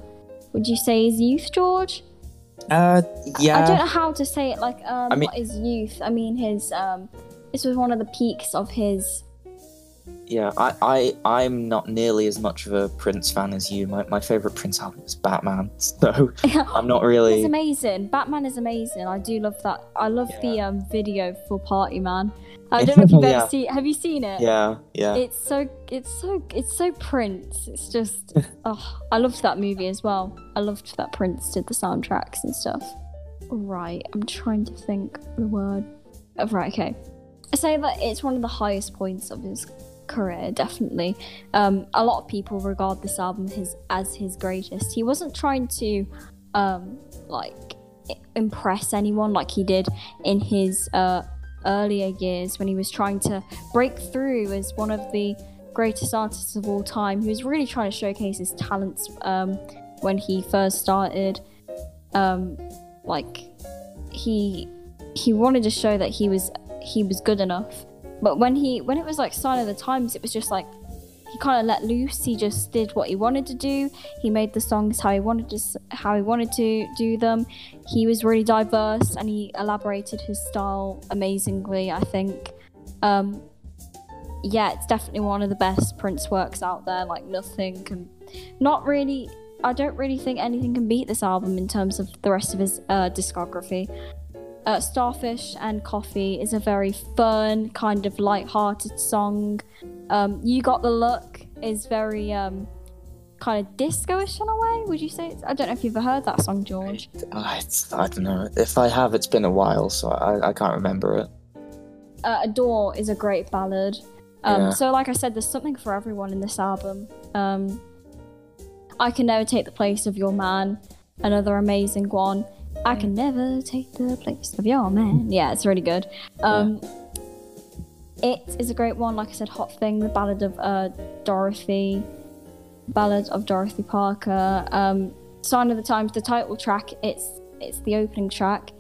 would you say his youth, George? Uh, yeah. I don't know how to say it like um I mean- not his youth. I mean his um this was one of the peaks of his Yeah, I, I, I'm not nearly as much of a Prince fan as you. My, my favorite Prince album is Batman, so I'm not really. It's amazing. Batman is amazing. I do love that. I love the um video for Party Man. I don't know if you've Yeah. ever seen. Have you seen it? Yeah, yeah. It's so it's so it's so Prince. It's just oh, I loved that movie as well. I loved that Prince did the soundtracks and stuff. Right, I'm trying to think the word. Oh, right, okay. I say that it's one of the highest points of his career, definitely. Um, a lot of people regard this album his as his greatest. He wasn't trying to um, like impress anyone like he did in his uh, earlier years when he was trying to break through as one of the greatest artists of all time. He was really trying to showcase his talents um, when he first started. Um, like he he wanted to show that he was he was good enough. But when he when it was like Sign of the Times, it was just like he kind of let loose. He just did what he wanted to do. He made the songs how he wanted to how he wanted to do them. He was really diverse and he elaborated his style amazingly. I think. Um, yeah, it's definitely one of the best Prince works out there. Like nothing can, not really. I don't really think anything can beat this album in terms of the rest of his uh, discography. Uh, Starfish and Coffee is a very fun, kind of light-hearted song. Um, you Got the Look is very um, kind of disco-ish in a way. Would you say? It's, I don't know if you've ever heard that song, George. Uh, it's, I don't know. If I have, it's been a while, so I, I can't remember it. uh, Adore is a great ballad. Um, Yeah. So, like I said, there's something for everyone in this album. Um, I Can Never Take the Place of Your Man, another amazing one. I Can Never Take the Place of Your Man. Yeah, it's really good. Um, It is a great one. Like I said, Hot Thing, the ballad of uh, Dorothy, ballad of Dorothy Parker. Um, Sign of the Times, the title track. It's it's the opening track.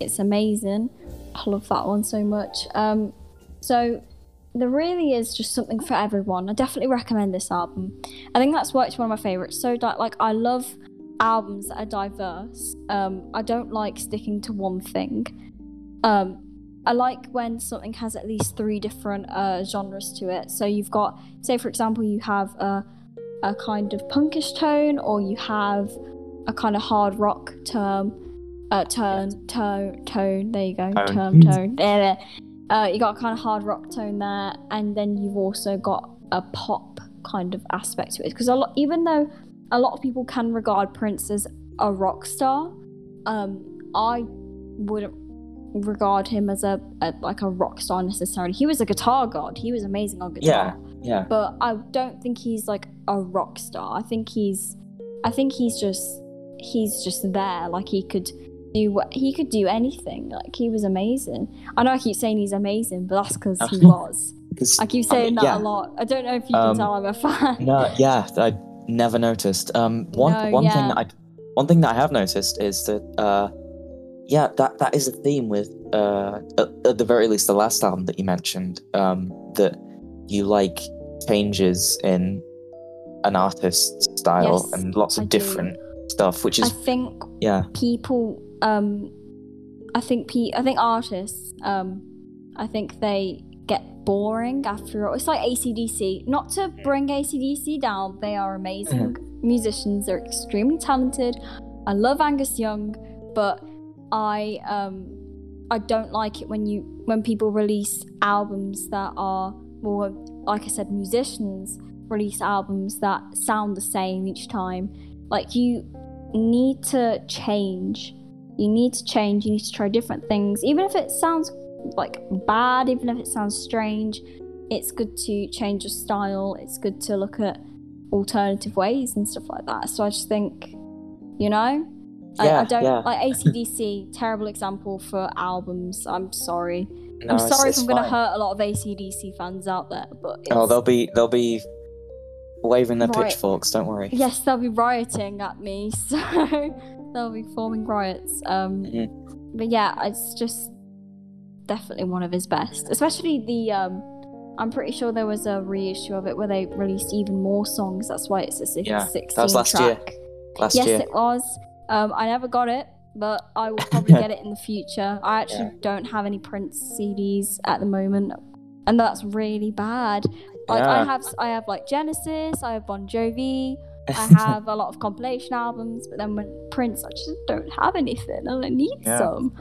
It's amazing. I love that one so much. Um, so there really is just something for everyone. I definitely recommend this album. I think that's why it's one of my favorites. So like I love albums that are diverse. Um, I don't like sticking to one thing. Um, I like when something has at least three different uh, genres to it. So you've got, say for example, you have a, a kind of punkish tone, or you have a kind of hard rock term, uh, turn, tone, tone. There you go, Tone. term, tone. There, there. Uh, you got a kind of hard rock tone there, and then you've also got a pop kind of aspect to it. Because a lot, even though a lot of people can regard Prince as a rock star, um, I wouldn't regard him as a, a like a rock star necessarily. He was a guitar god. He was amazing on guitar. Yeah, yeah. But I don't think he's like a rock star. I think he's I think he's just he's just there. Like he could do what he could do anything. Like he was amazing. I know I keep saying he's amazing, but that's because he was. I keep I saying mean, that yeah. a lot. I don't know if you Um, can tell I'm a fan. No, yeah, I never noticed. Um, one No, one yeah. thing that I one thing that I have noticed is that, uh, yeah, that that is a theme with, uh, at, at the very least, the last album that you mentioned, um, that you like changes in an artist's style Yes, and lots of I do. different stuff, which is I think yeah, people um i think pe- i think artists um i think they get boring after all. it's like acdc not to bring acdc down they are amazing. Musicians they're extremely talented. I love angus young but i um i don't like it when you when people release albums that are well like i said musicians release albums that sound the same each time. Like you need to change. You need to change. You need to try different things, even if it sounds like bad, even if it sounds strange. It's good to change your style. It's good to look at alternative ways and stuff like that. So I just think, you know, I, I don't yeah. like ACDC. terrible example for albums. I'm sorry. no, I'm sorry it's if I'm going to hurt a lot of ACDC fans out there, but it's, Oh, they'll be they'll be waving their Right. pitchforks. Don't worry. Yes, they'll be rioting at me, so they'll be forming riots. Um, Mhm. but yeah, it's just definitely one of his best. Especially the um, I'm pretty sure there was a reissue of it where they released even more songs. That's why it's a six, Yeah, 16 that was last year. track. Last yes, year. it was. Um, I never got it, but I will probably get it in the future. I actually Yeah. don't have any Prince CDs at the moment, and that's really bad. Like I have, I have like Genesis, I have Bon Jovi, I have a lot of compilation albums, but then when Prince, I just don't have anything, and I need Yeah. some.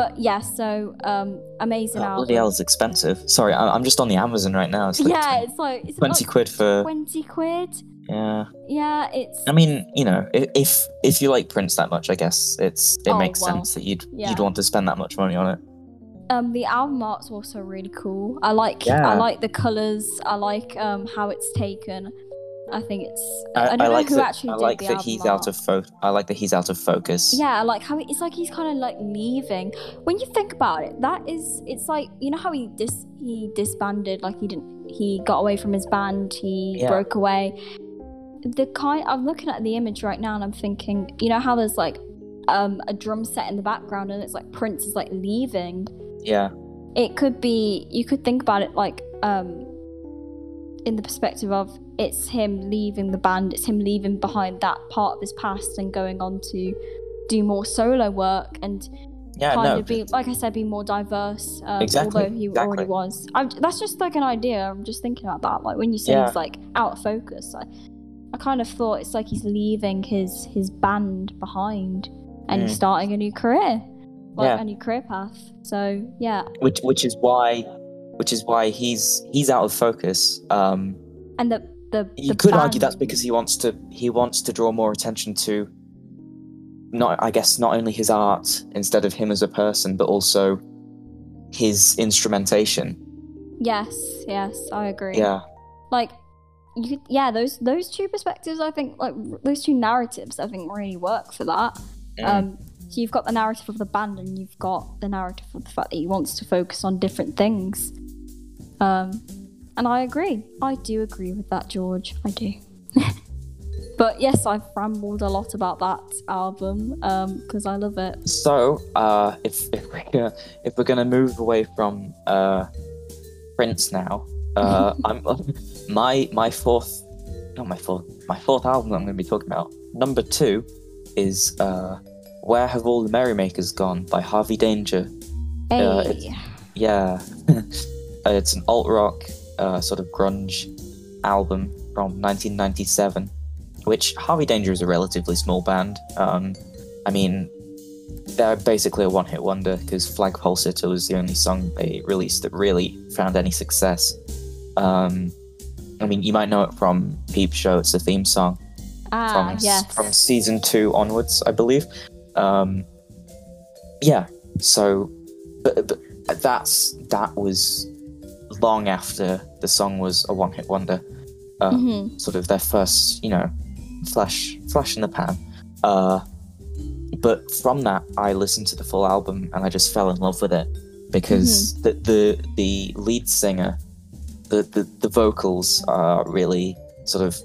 But yeah, so um, amazing Oh, bloody hell, it's expensive. Sorry, I- I'm just on the Amazon right now. It's like yeah, 20, it's like it's 20 quid for. twenty quid. Yeah. Yeah, it's I mean, you know, if if you like Prince that much, I guess it's it Oh, makes well, sense that you'd yeah. you'd want to spend that much money on it. um the album art's also really cool. I like Yeah. I like the colors. I like um how it's taken. I think it's I, I, don't I know like who that. actually I did like the that he's art. out of fo- I like that he's out of focus. Yeah, I like how it- it's like he's kind of like leaving. When you think about it, that is, it's like you know how he dis he disbanded, like he didn't, he got away from his band, he Yeah. broke away. The kind I'm looking at the image right now, and I'm thinking, you know how there's like um a drum set in the background, and it's like Prince is like leaving. Yeah. It could be, you could think about it like um in the perspective of it's him leaving the band, it's him leaving behind that part of his past and going on to do more solo work and Yeah. kind no. of be like I said, be more diverse. Um, Exactly, Although he exactly. already was. I'm, that's just like an idea. I'm just thinking about that. Like when you say Yeah. he's like out of focus, I, I kind of thought it's like he's leaving his his band behind and he's Mm. starting a new career, like Yeah. a new career path. So yeah, which which is why which is why he's he's out of focus. Um, and the the you the could argue that's because he wants to he wants to draw more attention to not I guess not only his art instead of him as a person, but also his instrumentation. Yes, yes, I agree. Yeah. like you could yeah those those two perspectives i think like those two narratives i think really work for that Mm. um so you've got the narrative of the band and you've got the narrative of the fact that he wants to focus on different things um and i agree. I do agree with that george. I do. But yes i've rambled a lot about that album um because i love it. So, uh, if if we're gonna, if we're gonna move away from uh, Prince now, uh, I'm my my fourth, not my fourth, my fourth album that I'm gonna be talking about. Number two is uh, "Where Have All the Merrymakers Gone" by Harvey Danger. hey. Uh, Yeah, Uh, it's an alt rock uh, sort of grunge album from 1997, which Harvey Danger is a relatively small band. Um, I mean, they're basically a one-hit wonder because Flagpole Sitter was the only song they released that really found any success. Um, I mean, you might know it from Peep Show. It's the theme song ah from yes from season two onwards, I believe. Um, yeah, so but, but that's that was long after the song was a one-hit wonder. Uh, Mhm. Sort of their first, you know, flash flash in the pan. Uh, but from that, I listened to the full album and I just fell in love with it because Mm-hmm. the, the the lead singer, the, the the vocals are really sort of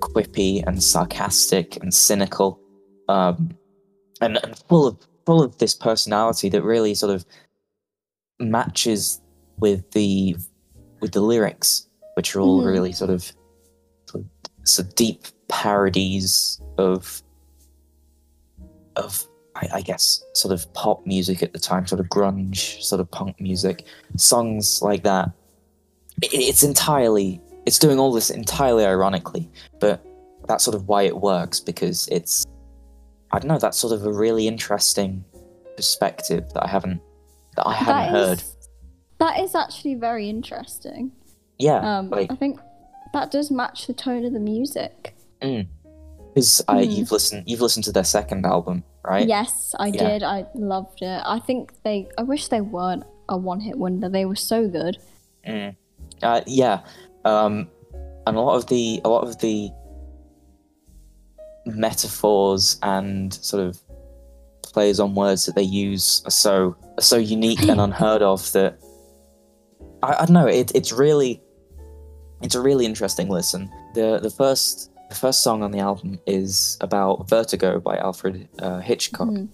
quippy and sarcastic and cynical. um, and, and full of full of this personality that really sort of matches with the with the lyrics, which are all Mhm. really sort of, sort of deep parodies of of I, I guess sort of pop music at the time, sort of grunge, sort of punk music, songs like that. It, it's entirely it's doing all this entirely ironically, but that's sort of why it works because it's I don't know that's sort of a really interesting perspective that I haven't that I haven't That heard. is- that is actually very interesting. Yeah, Um, like I think that does match the tone of the music. because I Hmm. you've listened you've listened to their second album, right? Yes, I Yeah. did. I loved it. I think they. I wish they weren't a one-hit wonder. They were so good. Mm. Uh, yeah, um, and a lot of the a lot of the metaphors and sort of plays on words that they use are so are so unique and unheard of that I, I don't know. It, it's really it's a really interesting listen. the the first The first song on the album is about Vertigo by Alfred uh, Hitchcock, Mhm.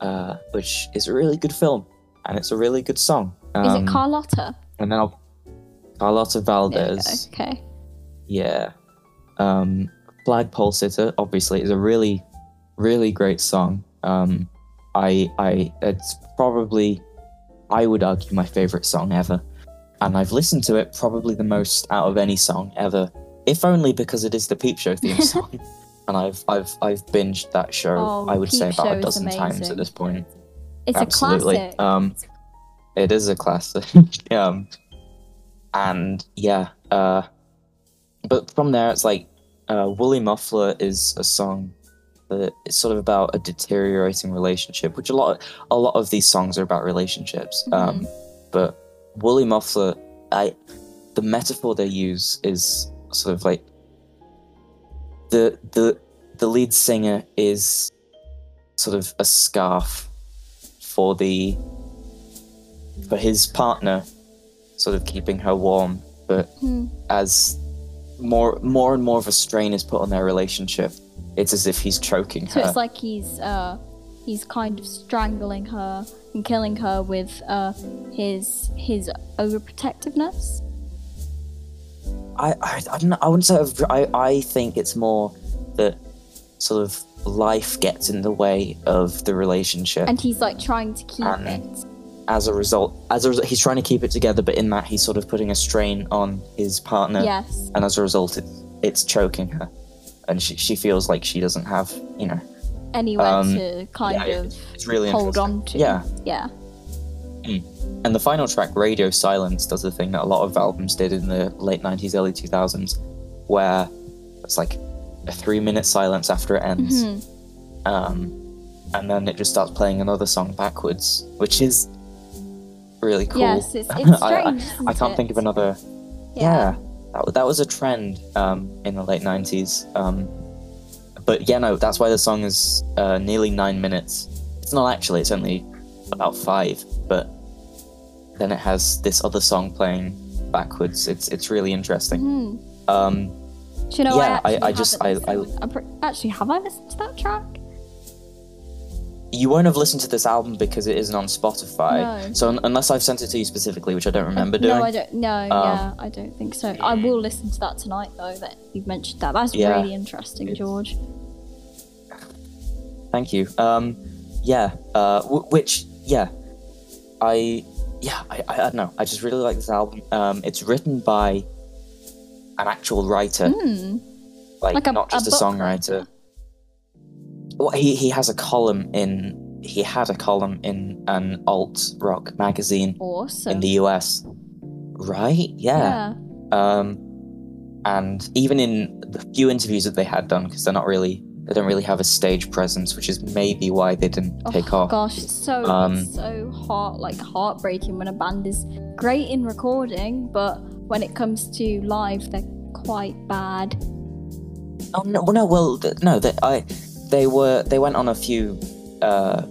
uh, which is a really good film and it's a really good song. Is Um, it Carlotta? And then I'll, Carlotta There we go. Valdez. Okay. Yeah. Um, Flagpole Sitter, obviously, is a really, really great song. Um, I, I, it's probably, I would argue, my favorite song ever. And I've listened to it probably the most out of any song ever, if only because it is the Peep Show theme song. and I've, I've, I've binged that show. Oh, I would say about a dozen times at this point. It's Absolutely. a classic. Um, it is a classic. um, and yeah, uh, but from there, it's like uh, "Woolly Muffler" is a song that is sort of about a deteriorating relationship, which a lot, a lot of these songs are about relationships. Um, but "Woolly Muffler," I, the metaphor they use is sort of like the the the lead singer is sort of a scarf for the for his partner sort of keeping her warm but Hmm. as more more and more of a strain is put on their relationship it's as if he's choking So her it's like he's uh he's kind of strangling her and killing her with uh his his overprotectiveness. I, I, I don't know I wouldn't say I've- I, I think it's more that sort of life gets in the way of the relationship And he's like trying to keep And- it. as a result as a result he's trying to keep it together but in that he's sort of putting a strain on his partner Yes. and as a result it, it's choking her and she, she feels like she doesn't have you know Anywhere Um, to kind yeah, of it's really hold on to. yeah Yeah. and the final track radio silence does the thing that a lot of albums did in the late 90s early 2000s where it's like a three minute silence after it ends Mhm. um, and then it just starts playing another song backwards which is really cool Yes, it's, it's I- I- strange. I, isn't can't it? think of another yeah, that, that was a trend um, in the late 90s um, but yeah no that's why the song is uh, nearly nine minutes it's not actually it's only about five but then it has this other song playing backwards it's it's really interesting Mhm. um, Do you know? Yeah, I- I, I just- I- I- I'm actually have I listened to that track? You won't have listened to this album because it isn't on spotify No. so un- unless i've sent it to you specifically which i don't remember doing No, I don't. No, Um, yeah, I don't think so. I will listen to that tonight, though. That you've mentioned that. That's Yeah. really interesting, George. Thank you. Um, yeah. Uh, w- which, yeah, I, yeah, I, I, I don't know. I just really like this album. Um, it's written by an actual writer, Hmm. like, Like a, not just a, book songwriter. writer. Well, he he has a column in. He had a column in an alt rock magazine Awesome. in the US. Right? Yeah. Um, and even in the few interviews that they had done, because they're not really, they don't really have a stage presence, which is maybe why they didn't Oh, take off. Gosh, it's so Um, it's so heart like heartbreaking when a band is great in recording, but when it comes to live, they're quite bad. Oh no! Well, no, well, th- no. They, I, they were. They went on a few uh,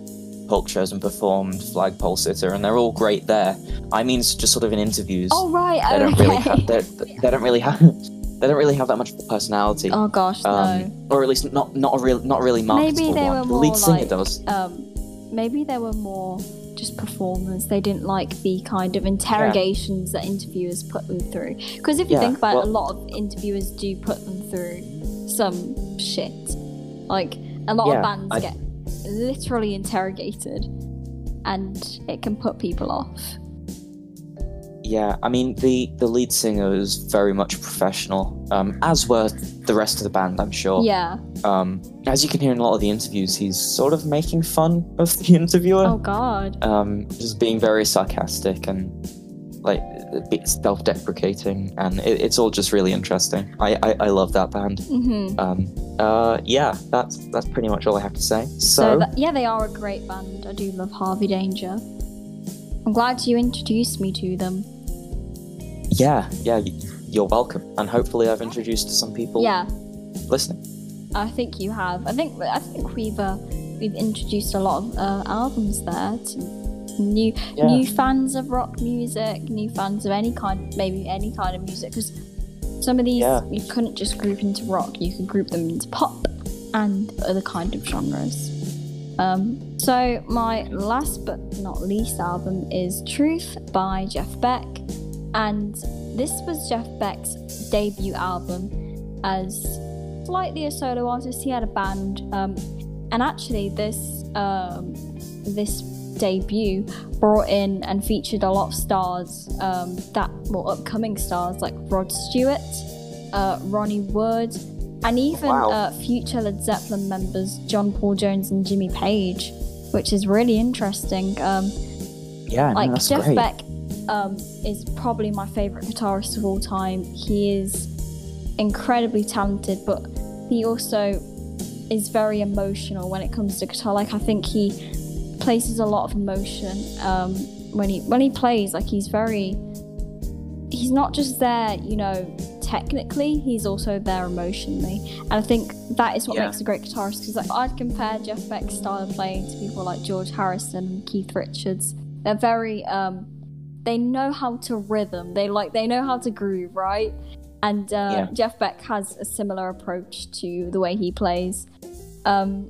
talk shows and performed Flagpole Sitter, and they're all great there. I mean, just sort of in interviews. Oh right, they don't okay. really have. They, they don't really have. they don't really have that much of a personality. Oh gosh, no. um, or at least not not a real not really marketable Maybe they one. were the more lead singer like- does. um, maybe they were more just performers. They didn't like the kind of interrogations that interviewers put them through. Because if you Yeah, think about it, a lot of interviewers do put them through some shit. Like a lot Yeah, of bands I- get literally interrogated, and it can put people off. Yeah, I mean the the lead singer is very much professional, um, as were the rest of the band, I'm sure. Yeah. Um, as you can hear in a lot of the interviews, he's sort of making fun of the interviewer, Oh God. um, just being very sarcastic and like a bit self-deprecating, and it, it's all just really interesting. I I, I love that band. hmm Um, uh, yeah, that's that's pretty much all I have to say. So, So, that, yeah, they are a great band. I do love Harvey Danger. I'm glad you introduced me to them. yeah, yeah, you're welcome, and hopefully I've introduced some people Yeah, listening. I think you have. I think I think we've uh, we've introduced a lot of uh, albums there to new Yeah. new fans of rock music, new fans of any kind, maybe any kind of music. Because some of these Yeah. you couldn't just group into rock; you could group them into pop and other kind of genres. Um, so my last but not least album is Truth by Jeff Beck, and this was Jeff Beck's debut album as slightly a solo artist. He had a band, um, and actually this um, this debut brought in and featured a lot of stars um, that well upcoming stars like Rod Stewart, uh, Ronnie Wood, and even Wow. uh, future Led Zeppelin members John Paul Jones and Jimmy Page, which is really interesting. Um, Yeah, no, like that's Jeff great. Beck um, is probably my favorite guitarist of all time. He is incredibly talented, but he also is very emotional when it comes to guitar. Like I think he places a lot of emotion um, when he when he plays. Like he's very he's not just there, you know, technically. He's also there emotionally, and I think that is what Yeah. makes a great guitarist. Because like I'd compare Jeff Beck's style of playing to people like George Harrison and Keith Richards. They're very um, they know how to rhythm. They like they know how to groove, right? And uh, Yeah. Jeff Beck has a similar approach to the way he plays. Um,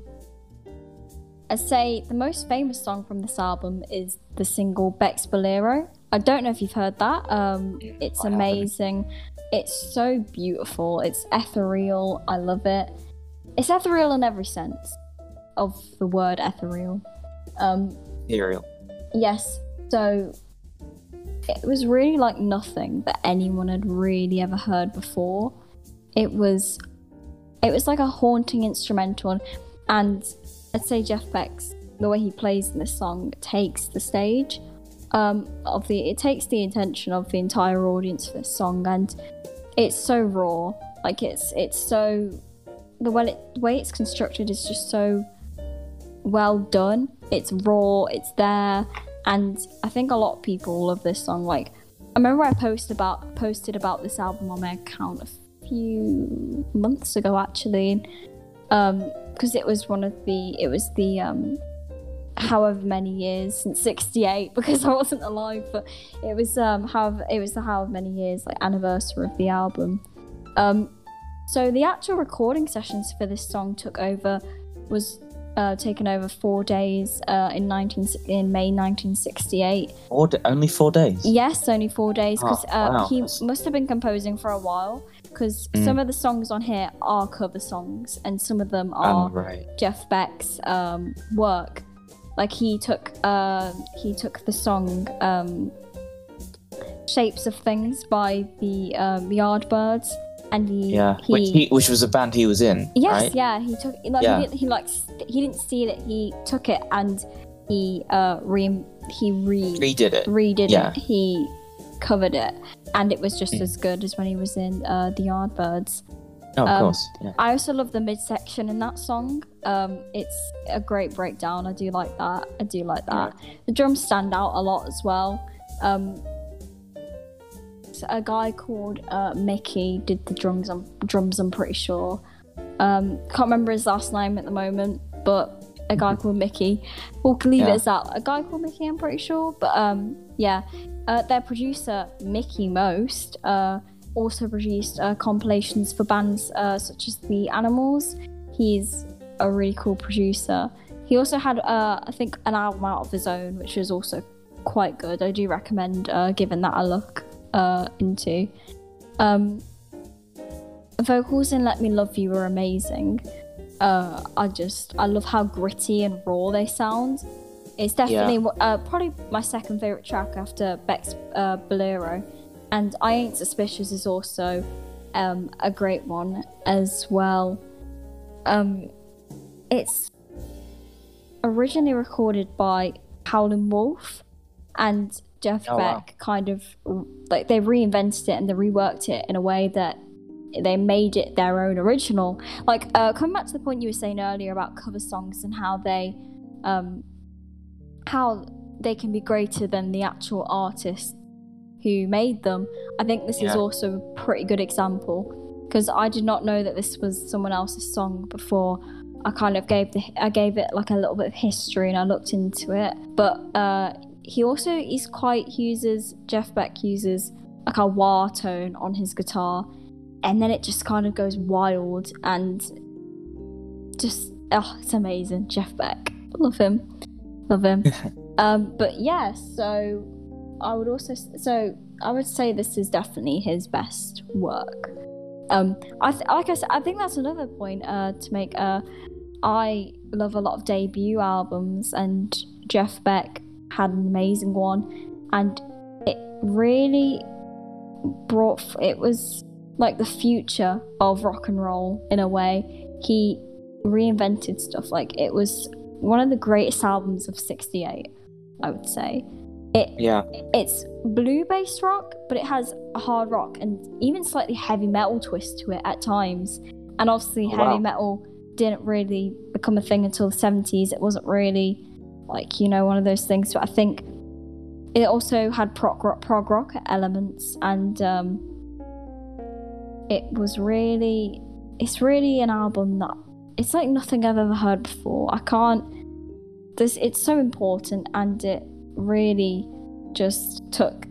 I say the most famous song from this album is the single Beck's Bolero. I don't know if you've heard that. Um, it's I haven't. amazing. It's so beautiful. It's ethereal. I love it. It's ethereal in every sense of the word ethereal. Um, Material. Yes. So it was really like nothing that anyone had really ever heard before. It was it was like a haunting instrumental and I'd say Jeff Beck's the way he plays in this song takes the stage. Um of the it takes the attention of the entire audience for this song and it's so raw. Like it's it's so the way it the way it's constructed is just so well done. It's raw, it's there, and I think a lot of people love this song. Like, I remember I posted about posted about this album on my account a few months ago, actually, um, because it was one of the it was the um, however many years since '68 because I wasn't alive, but it was um however it was the however many years like anniversary of the album. Um, so the actual recording sessions for this song took over was uh, taken over four days uh, in 19 in May 1968. Four da- only four days. Yes, only four days because Oh, uh, wow. he must have been composing for a while. Because Mm. some of the songs on here are cover songs, and some of them Oh, are right. Jeff Beck's um, work. Like he took uh, he took the song um, "Shapes of Things" by the um, Yardbirds, and he Yeah, he, which, he, which was a band he was in. Yes, right? yeah, he took like Yeah. he didn't he like he didn't steal it. He took it and he uh re he re redid it. redid yeah. it. He covered it, and it was just Mm. as good as when he was in uh, the Yardbirds. No, of um, course. Yeah. I also love the midsection in that song. Um, it's a great breakdown. I do like that. I do like that. The drums stand out a lot as well. Um, a guy called uh, Mickey did the drums. I'm, drums. I'm pretty sure. Um, can't remember his last name at the moment, but a guy called Mickey. We'll leave Yeah. it as that. A guy called Mickey. I'm pretty sure. But um, yeah, uh, their producer Mickie Most. Uh, also produced uh, compilations for bands uh, such as the Animals. He's a really cool producer. He also had, uh, I think, an album out of his own, which was also quite good. I do recommend uh, giving that a look into. Um, vocals in "Let Me Love You" are amazing. I just I love how gritty and raw they sound. It's definitely Yeah. uh, probably my second favorite track after Beck's uh, Bolero, and I Ain't Suspicious is also um, a great one as well. Um, it's originally recorded by Howlin' Wolf, and Jeff Oh, wow. Beck kind of like they reinvented it and they reworked it in a way that they made it their own original. Like uh, coming back to the point you were saying earlier about cover songs and how they, um, how they can be greater than the actual artist who made them. I think this is also a pretty good example because I did not know that this was someone else's song before. I kind of gave the I gave it like a little bit of history and I looked into it. But uh, he also is quite uses Jeff Beck uses like a wah tone on his guitar, and then it just kind of goes wild and just oh, it's amazing. Jeff Beck, love him, love him. um, but yeah, so I would also so I would say this is definitely his best work. Um, I th- like I said, I think that's another point uh, to make. Uh, I love a lot of debut albums, and Jeff Beck had an amazing one, and it really brought. f- It was like the future of rock and roll in a way. He reinvented stuff. Like it was one of the greatest albums of '68, I would say. It Yeah, it's blue based rock, but it has a hard rock and even slightly heavy metal twist to it at times. And obviously, Oh, heavy wow. metal didn't really become a thing until the 70s. It wasn't really like, you know, one of those things. But I think it also had prog rock, prog rock elements and um, it was really, it's really an album that it's like nothing I've ever heard before. I can't, this, it's so important and it really just took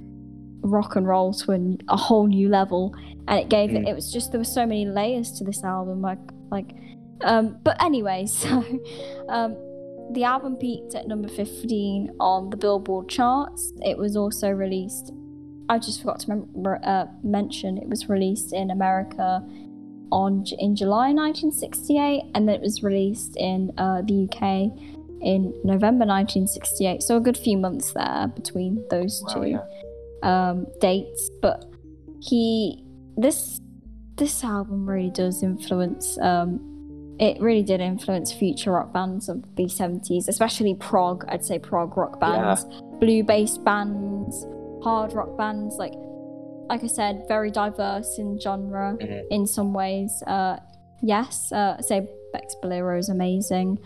rock and roll to an, a whole new level and it gave it Mm. it was just there were so many layers to this album like like um but anyway so um the album peaked at number 15 on the billboard charts it was also released i just forgot to remember, uh, mention it was released in america on in july 1968 and then it was released in uh, the uk in november 1968 so a good few months there between those wow, two yeah. um, dates, but he this this album really does influence. Um, it really did influence future rock bands of the seventies, especially prog. I'd say prog rock bands, blue based bands, hard rock bands. Like like I said, very diverse in genre Mhm. in some ways. Uh, yes, uh, I'd say Beck's Bolero is amazing.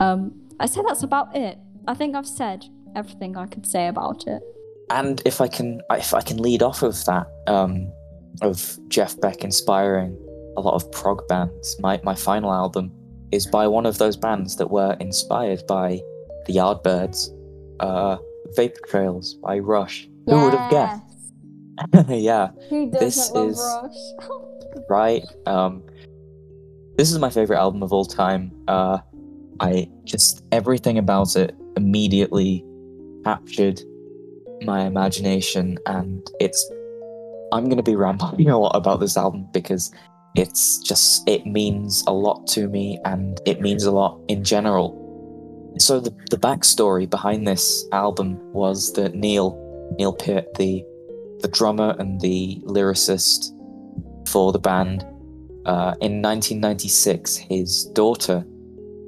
Um, I say that's about it. I think I've said everything I could say about it. And if I can, if I can lead off of that, um, of Jeff Beck inspiring a lot of prog bands, my my final album is by one of those bands that were inspired by the Yardbirds, uh, Vapor Trails by Rush. Who would have guessed? yeah, Who doesn't This love is- Rush? right. Um, this is my favorite album of all time. Uh, I just everything about it immediately captured my imagination, and it's. I'm gonna be rambling a lot about this album because it's just it means a lot to me, and it means a lot in general. So the the backstory behind this album was that Neil Neil Peart, the the drummer and the lyricist for the band, uh, in 1996, his daughter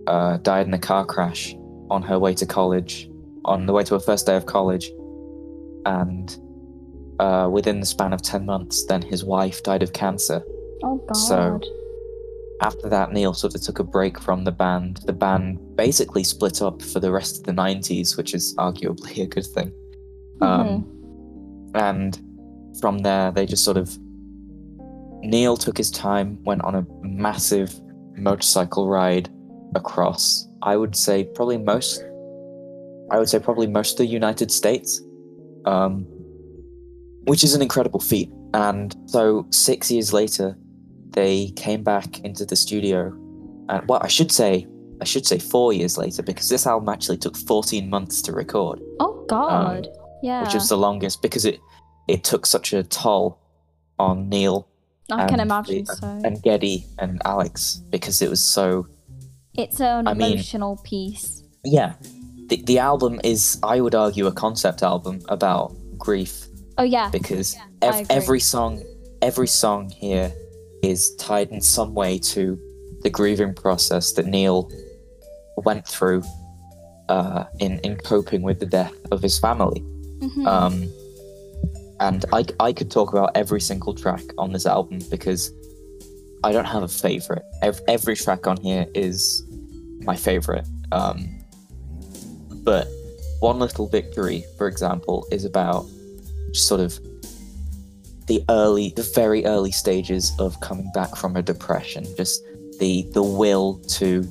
uh, died in a car crash on her way to college, on the way to her first day of college. And uh, within the span of 10 months, then his wife died of cancer. Oh god. So- After that, Neil sort of took a break from the band. The band basically split up for the rest of the 90s, which is arguably a good thing. Um, and from there, they just sort of. Neil took his time, went on a massive motorcycle ride across, I would say, probably most. I would say probably most of the United States, um, which is an incredible feat. And so six years later, they came back into the studio, and well, I should say, I should say four years later because this album actually took 14 months to record, Oh God. Yeah. Which is the longest because it it took such a toll on Neil I can and imagine the- so. and Geddy and Alex because it was so it's an I mean- emotional piece. yeah. The the album is I would argue a concept album about grief Oh yeah. because I ev- every song every song here is tied in some way to the grieving process that Neil went through uh, in in coping with the death of his family. Mhm. Um, and I I could talk about every single track on this album because I don't have a favorite. Every, every track on here is my favorite. Um, but one little victory, for example, is about sort of the early, the very early stages of coming back from a depression. Just the the will to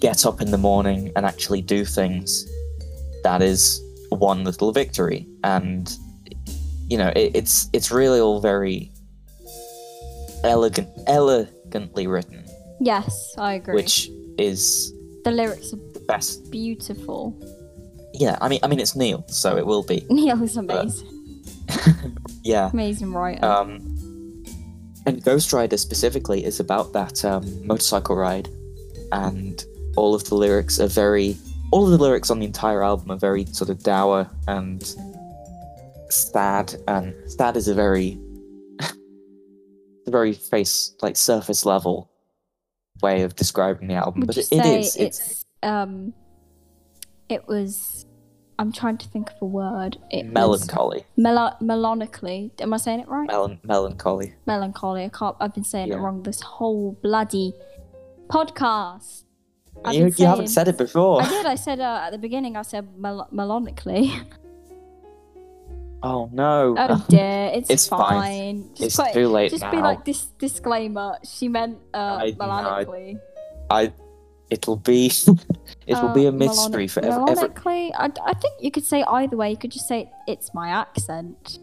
get up in the morning and actually do things. That is one little victory, and you know it, it's it's really all very elegant, elegantly written, yes, I agree. which is the lyrics are best. beautiful. Yeah, I mean, I mean, it's Neil, so it will be. Neil is amazing. Yeah. amazing writer. Um, and Ghost Rider specifically is about that um, motorcycle ride, and all of the lyrics are very. All of the lyrics on the entire album are very sort of dour and sad, and sad is a very, a very face like surface level way of describing the album. Would but it, it is. it's, It's um it was I'm trying to think of a word. It melancholy. melo- melonically. Am I saying it right? Melan- melancholy. Melancholy. I can't I've been saying it wrong this whole bloody podcast. You, you haven't said it before. I did. I said uh, at the beginning. I said mel- melonically. Oh no. Oh dear, it's, It's fine. fine. Just it's put- too late just now. be like this disclaimer. She meant uh, I- no, I- melonically. I. It'll be. it'll Uh, be a melonic- mystery for ev- every. Melonically, I, I think you could say either way. You could just say it's my accent.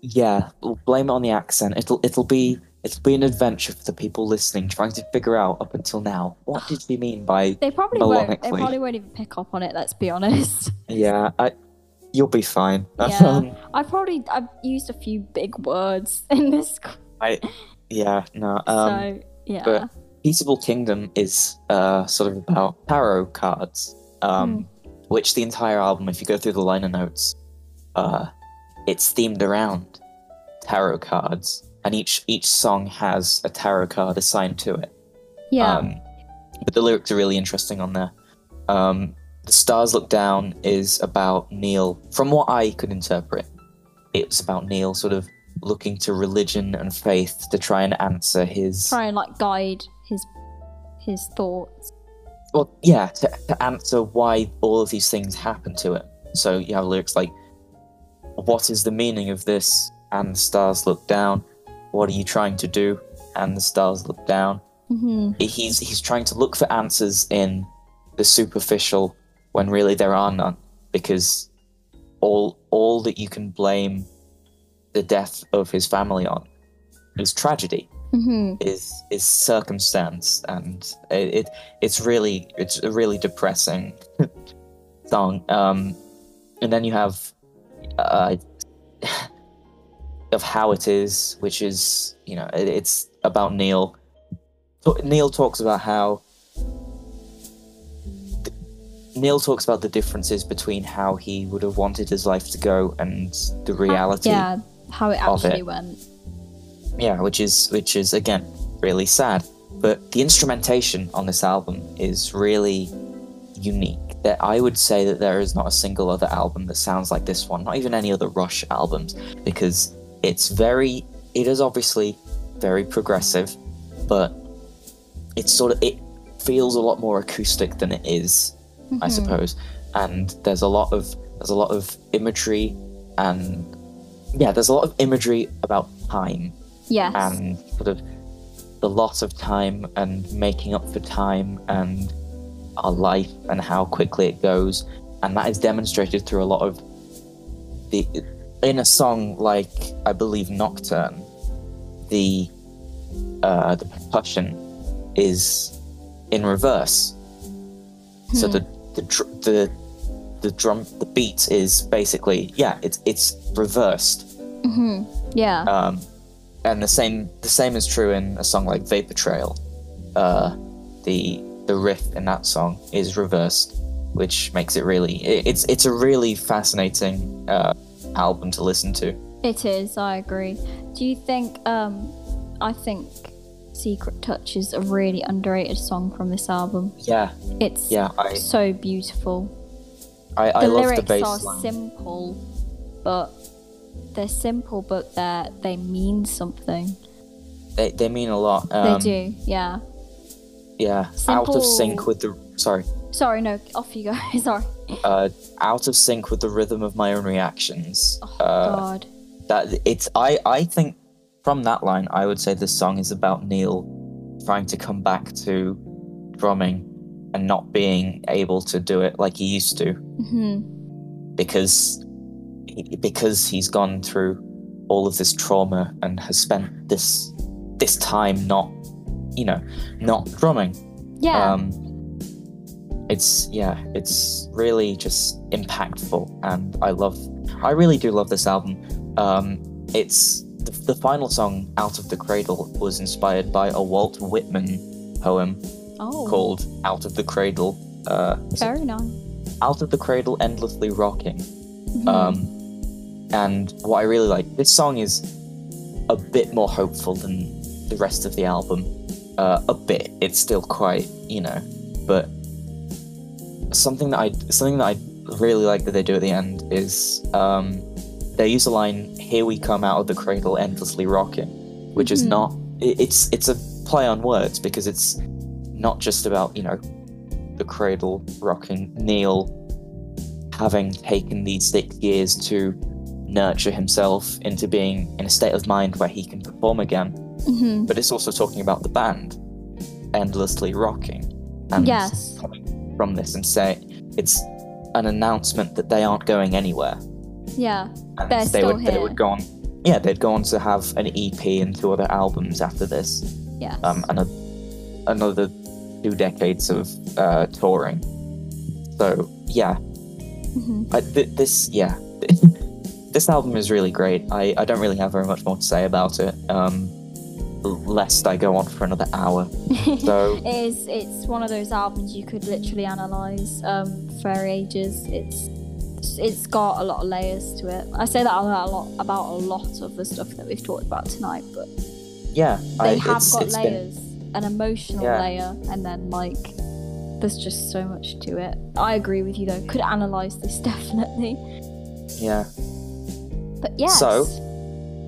Yeah, blame it on the accent. It'll it'll be it'll be an adventure for the people listening, trying to figure out up until now what did we mean by. They probably won't. They probably won't even pick up on it. Let's be honest. Yeah, I. You'll be fine. Yeah. Um, I probably I've used a few big words in this. I. Yeah. No. Um. so yeah. but- Peaceable Kingdom is uh sort of about tarot cards. Um, which the entire album, if you go through the liner notes, uh, it's themed around tarot cards, and each each song has a tarot card assigned to it. yeah. Um, but the lyrics are really interesting on there. Um, the Stars Look Down is about Neil, from what I could interpret, it's about Neil sort of looking to religion and faith to try and answer his. Try and like guide his his thoughts. Well, yeah, to, to answer why all of these things happen to him. So you have lyrics like, What is the meaning of this? And the stars look down. What are you trying to do? And the stars look down. hmm he's he's trying to look for answers in the superficial when really there are none because all all that you can blame the death of his family on is tragedy hmm is is circumstance and it, it it's really it's a really depressing song um and then you have uh of how it is which is you know it, it's about neil So- neil talks about how Neil talks about the differences between how he would have wanted his life to go and the reality Yeah, how it actually it. went. yeah which is which is again really sad but the instrumentation on this album is really unique that i would say that there is not a single other album that sounds like this one not even any other rush albums because it's very it is obviously very progressive but it's sort of it feels a lot more acoustic than it is I Mhm. suppose. And there's a lot of there's a lot of imagery and yeah, there's a lot of imagery about time Yes. and sort of the loss of time and making up for time and our life and how quickly it goes. And that is demonstrated through a lot of the in a song like I believe Nocturne, the uh, the percussion is in reverse. So Hmm. the the dr- the the drum the beat is basically yeah it's it's reversed. hmm Yeah. Um, and the same the same is true in a song like Vapor Trail. Uh, the the riff in that song is reversed, which makes it really it, it's it's a really fascinating uh, album to listen to. It is, I agree. Do you think um I think Secret Touch is a really underrated song from this album. Yeah, It's yeah, I so beautiful. I, I the love lyrics the bass are line. simple, but they're simple but they they mean something. They they mean a lot. Um, they do, yeah. Yeah, out of sync with the sorry, Sorry, no, off you go. Sorry. uh, out of sync with the rhythm of my own reactions. Oh uh, God. that it's I I think from that line I would say this song is about Neil trying to come back to drumming and not being able to do it like he used to hmm because because he's gone through all of this trauma and has spent this this time not you know not drumming Yeah. um it's yeah it's really just impactful and i love i really do love this album um it's the, the final song out of the cradle was inspired by a walt whitman poem oh. called out of the cradle uh Very nice. out of the cradle endlessly rocking Mhm. um and what i really like this song is a bit more hopeful than the rest of the album uh, a bit it's still quite you know but something that i something that i really like that they do at the end is um they use a line here we come out of the cradle endlessly rocking which is Mhm. not it, it's it's a play on words because it's not just about you know the cradle rocking neil having taken these six years to nurture himself into being in a state of mind where he can perform again Mhm. but it's also talking about the band endlessly rocking and Yes. coming from this and say it's an announcement that they aren't going anywhere. Yeah. and They're they still would they would go on yeah they'd go on to have an ep and two other albums after this. Yes. um and a, another two decades of uh touring. So yeah. Mhm. I, th- this yeah. This album is really great. I, I don't really have very much more to say about it. Um lest i go on for another hour so It is. It's one of those albums you could literally analyze um, for ages. It's it's got a lot of layers to it. I say that a lot, about a lot of the stuff that we've talked about tonight, but yeah they I, have got it's been layers, an emotional Yeah. layer, and then like there's just so much to it. I agree with you though. Could analyze this definitely, yeah but yes, So,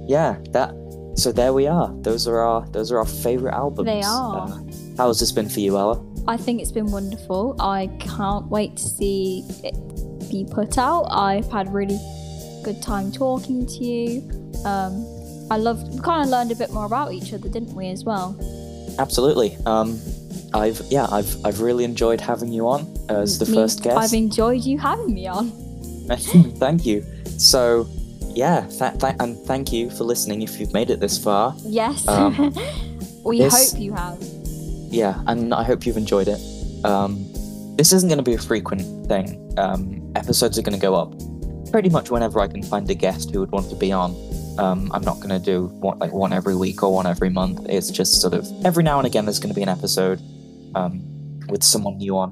yeah that so there we are those are our those are our favorite albums They are. uh, how has this been for you ella I think it's been wonderful. I can't wait to see it be put out. I've had really good time talking to you. Um, I love. We kind of learned a bit more about each other, didn't we, as well? absolutely um i've yeah i've i've really enjoyed having you on as the Me- first guest I've enjoyed you having me on. thank you so yeah th- th- and thank you for listening if you've made it this far. Yes. Um, we this- hope you have. yeah and i hope you've enjoyed it. Um this isn't going to be a frequent thing. Um episodes are going to go up pretty much whenever i can find a guest who would want to be on. Um i'm not going to do one like one every week or one every month. It's just sort of every now and again there's going to be an episode um with someone new on.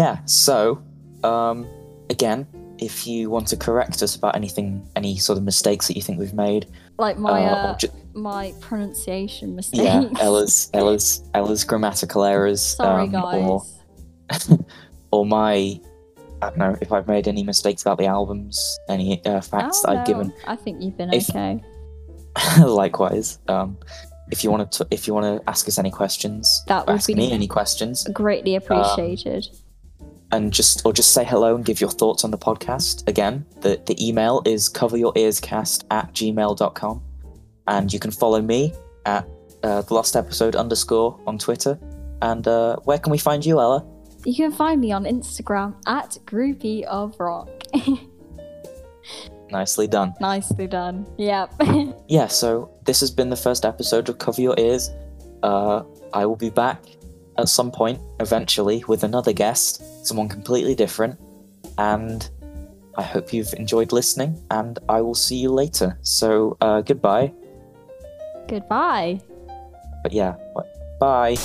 Yeah so um again if you want to correct us about anything any sort of mistakes that you think we've made Like my uh, uh, ju- my pronunciation mistakes. yeah ella's ella's ella's grammatical errors Sorry, um, guys. or or my I don't know if I've made any mistakes about the albums, any uh, facts Oh, that I've no, given. I think you've been If- okay. Likewise, um, if you want to, if you want to ask us any questions, That would ask be- me any questions, Greatly appreciated. And just or just say hello and give your thoughts on the podcast. Again, the the email is coveryourearscast at gmail.com. and you can follow me at uh, the lost episode underscore on Twitter. And uh, where can we find you, Ella? You can find me on Instagram at Groupie of Rock. Nicely done. Nicely done. Yep. Yeah, so this has been the first episode of Cover Your Ears. Uh, I will be back at some point, eventually, with another guest, someone completely different. And I hope you've enjoyed listening, and I will see you later. So, uh, goodbye. Goodbye. But yeah, bye.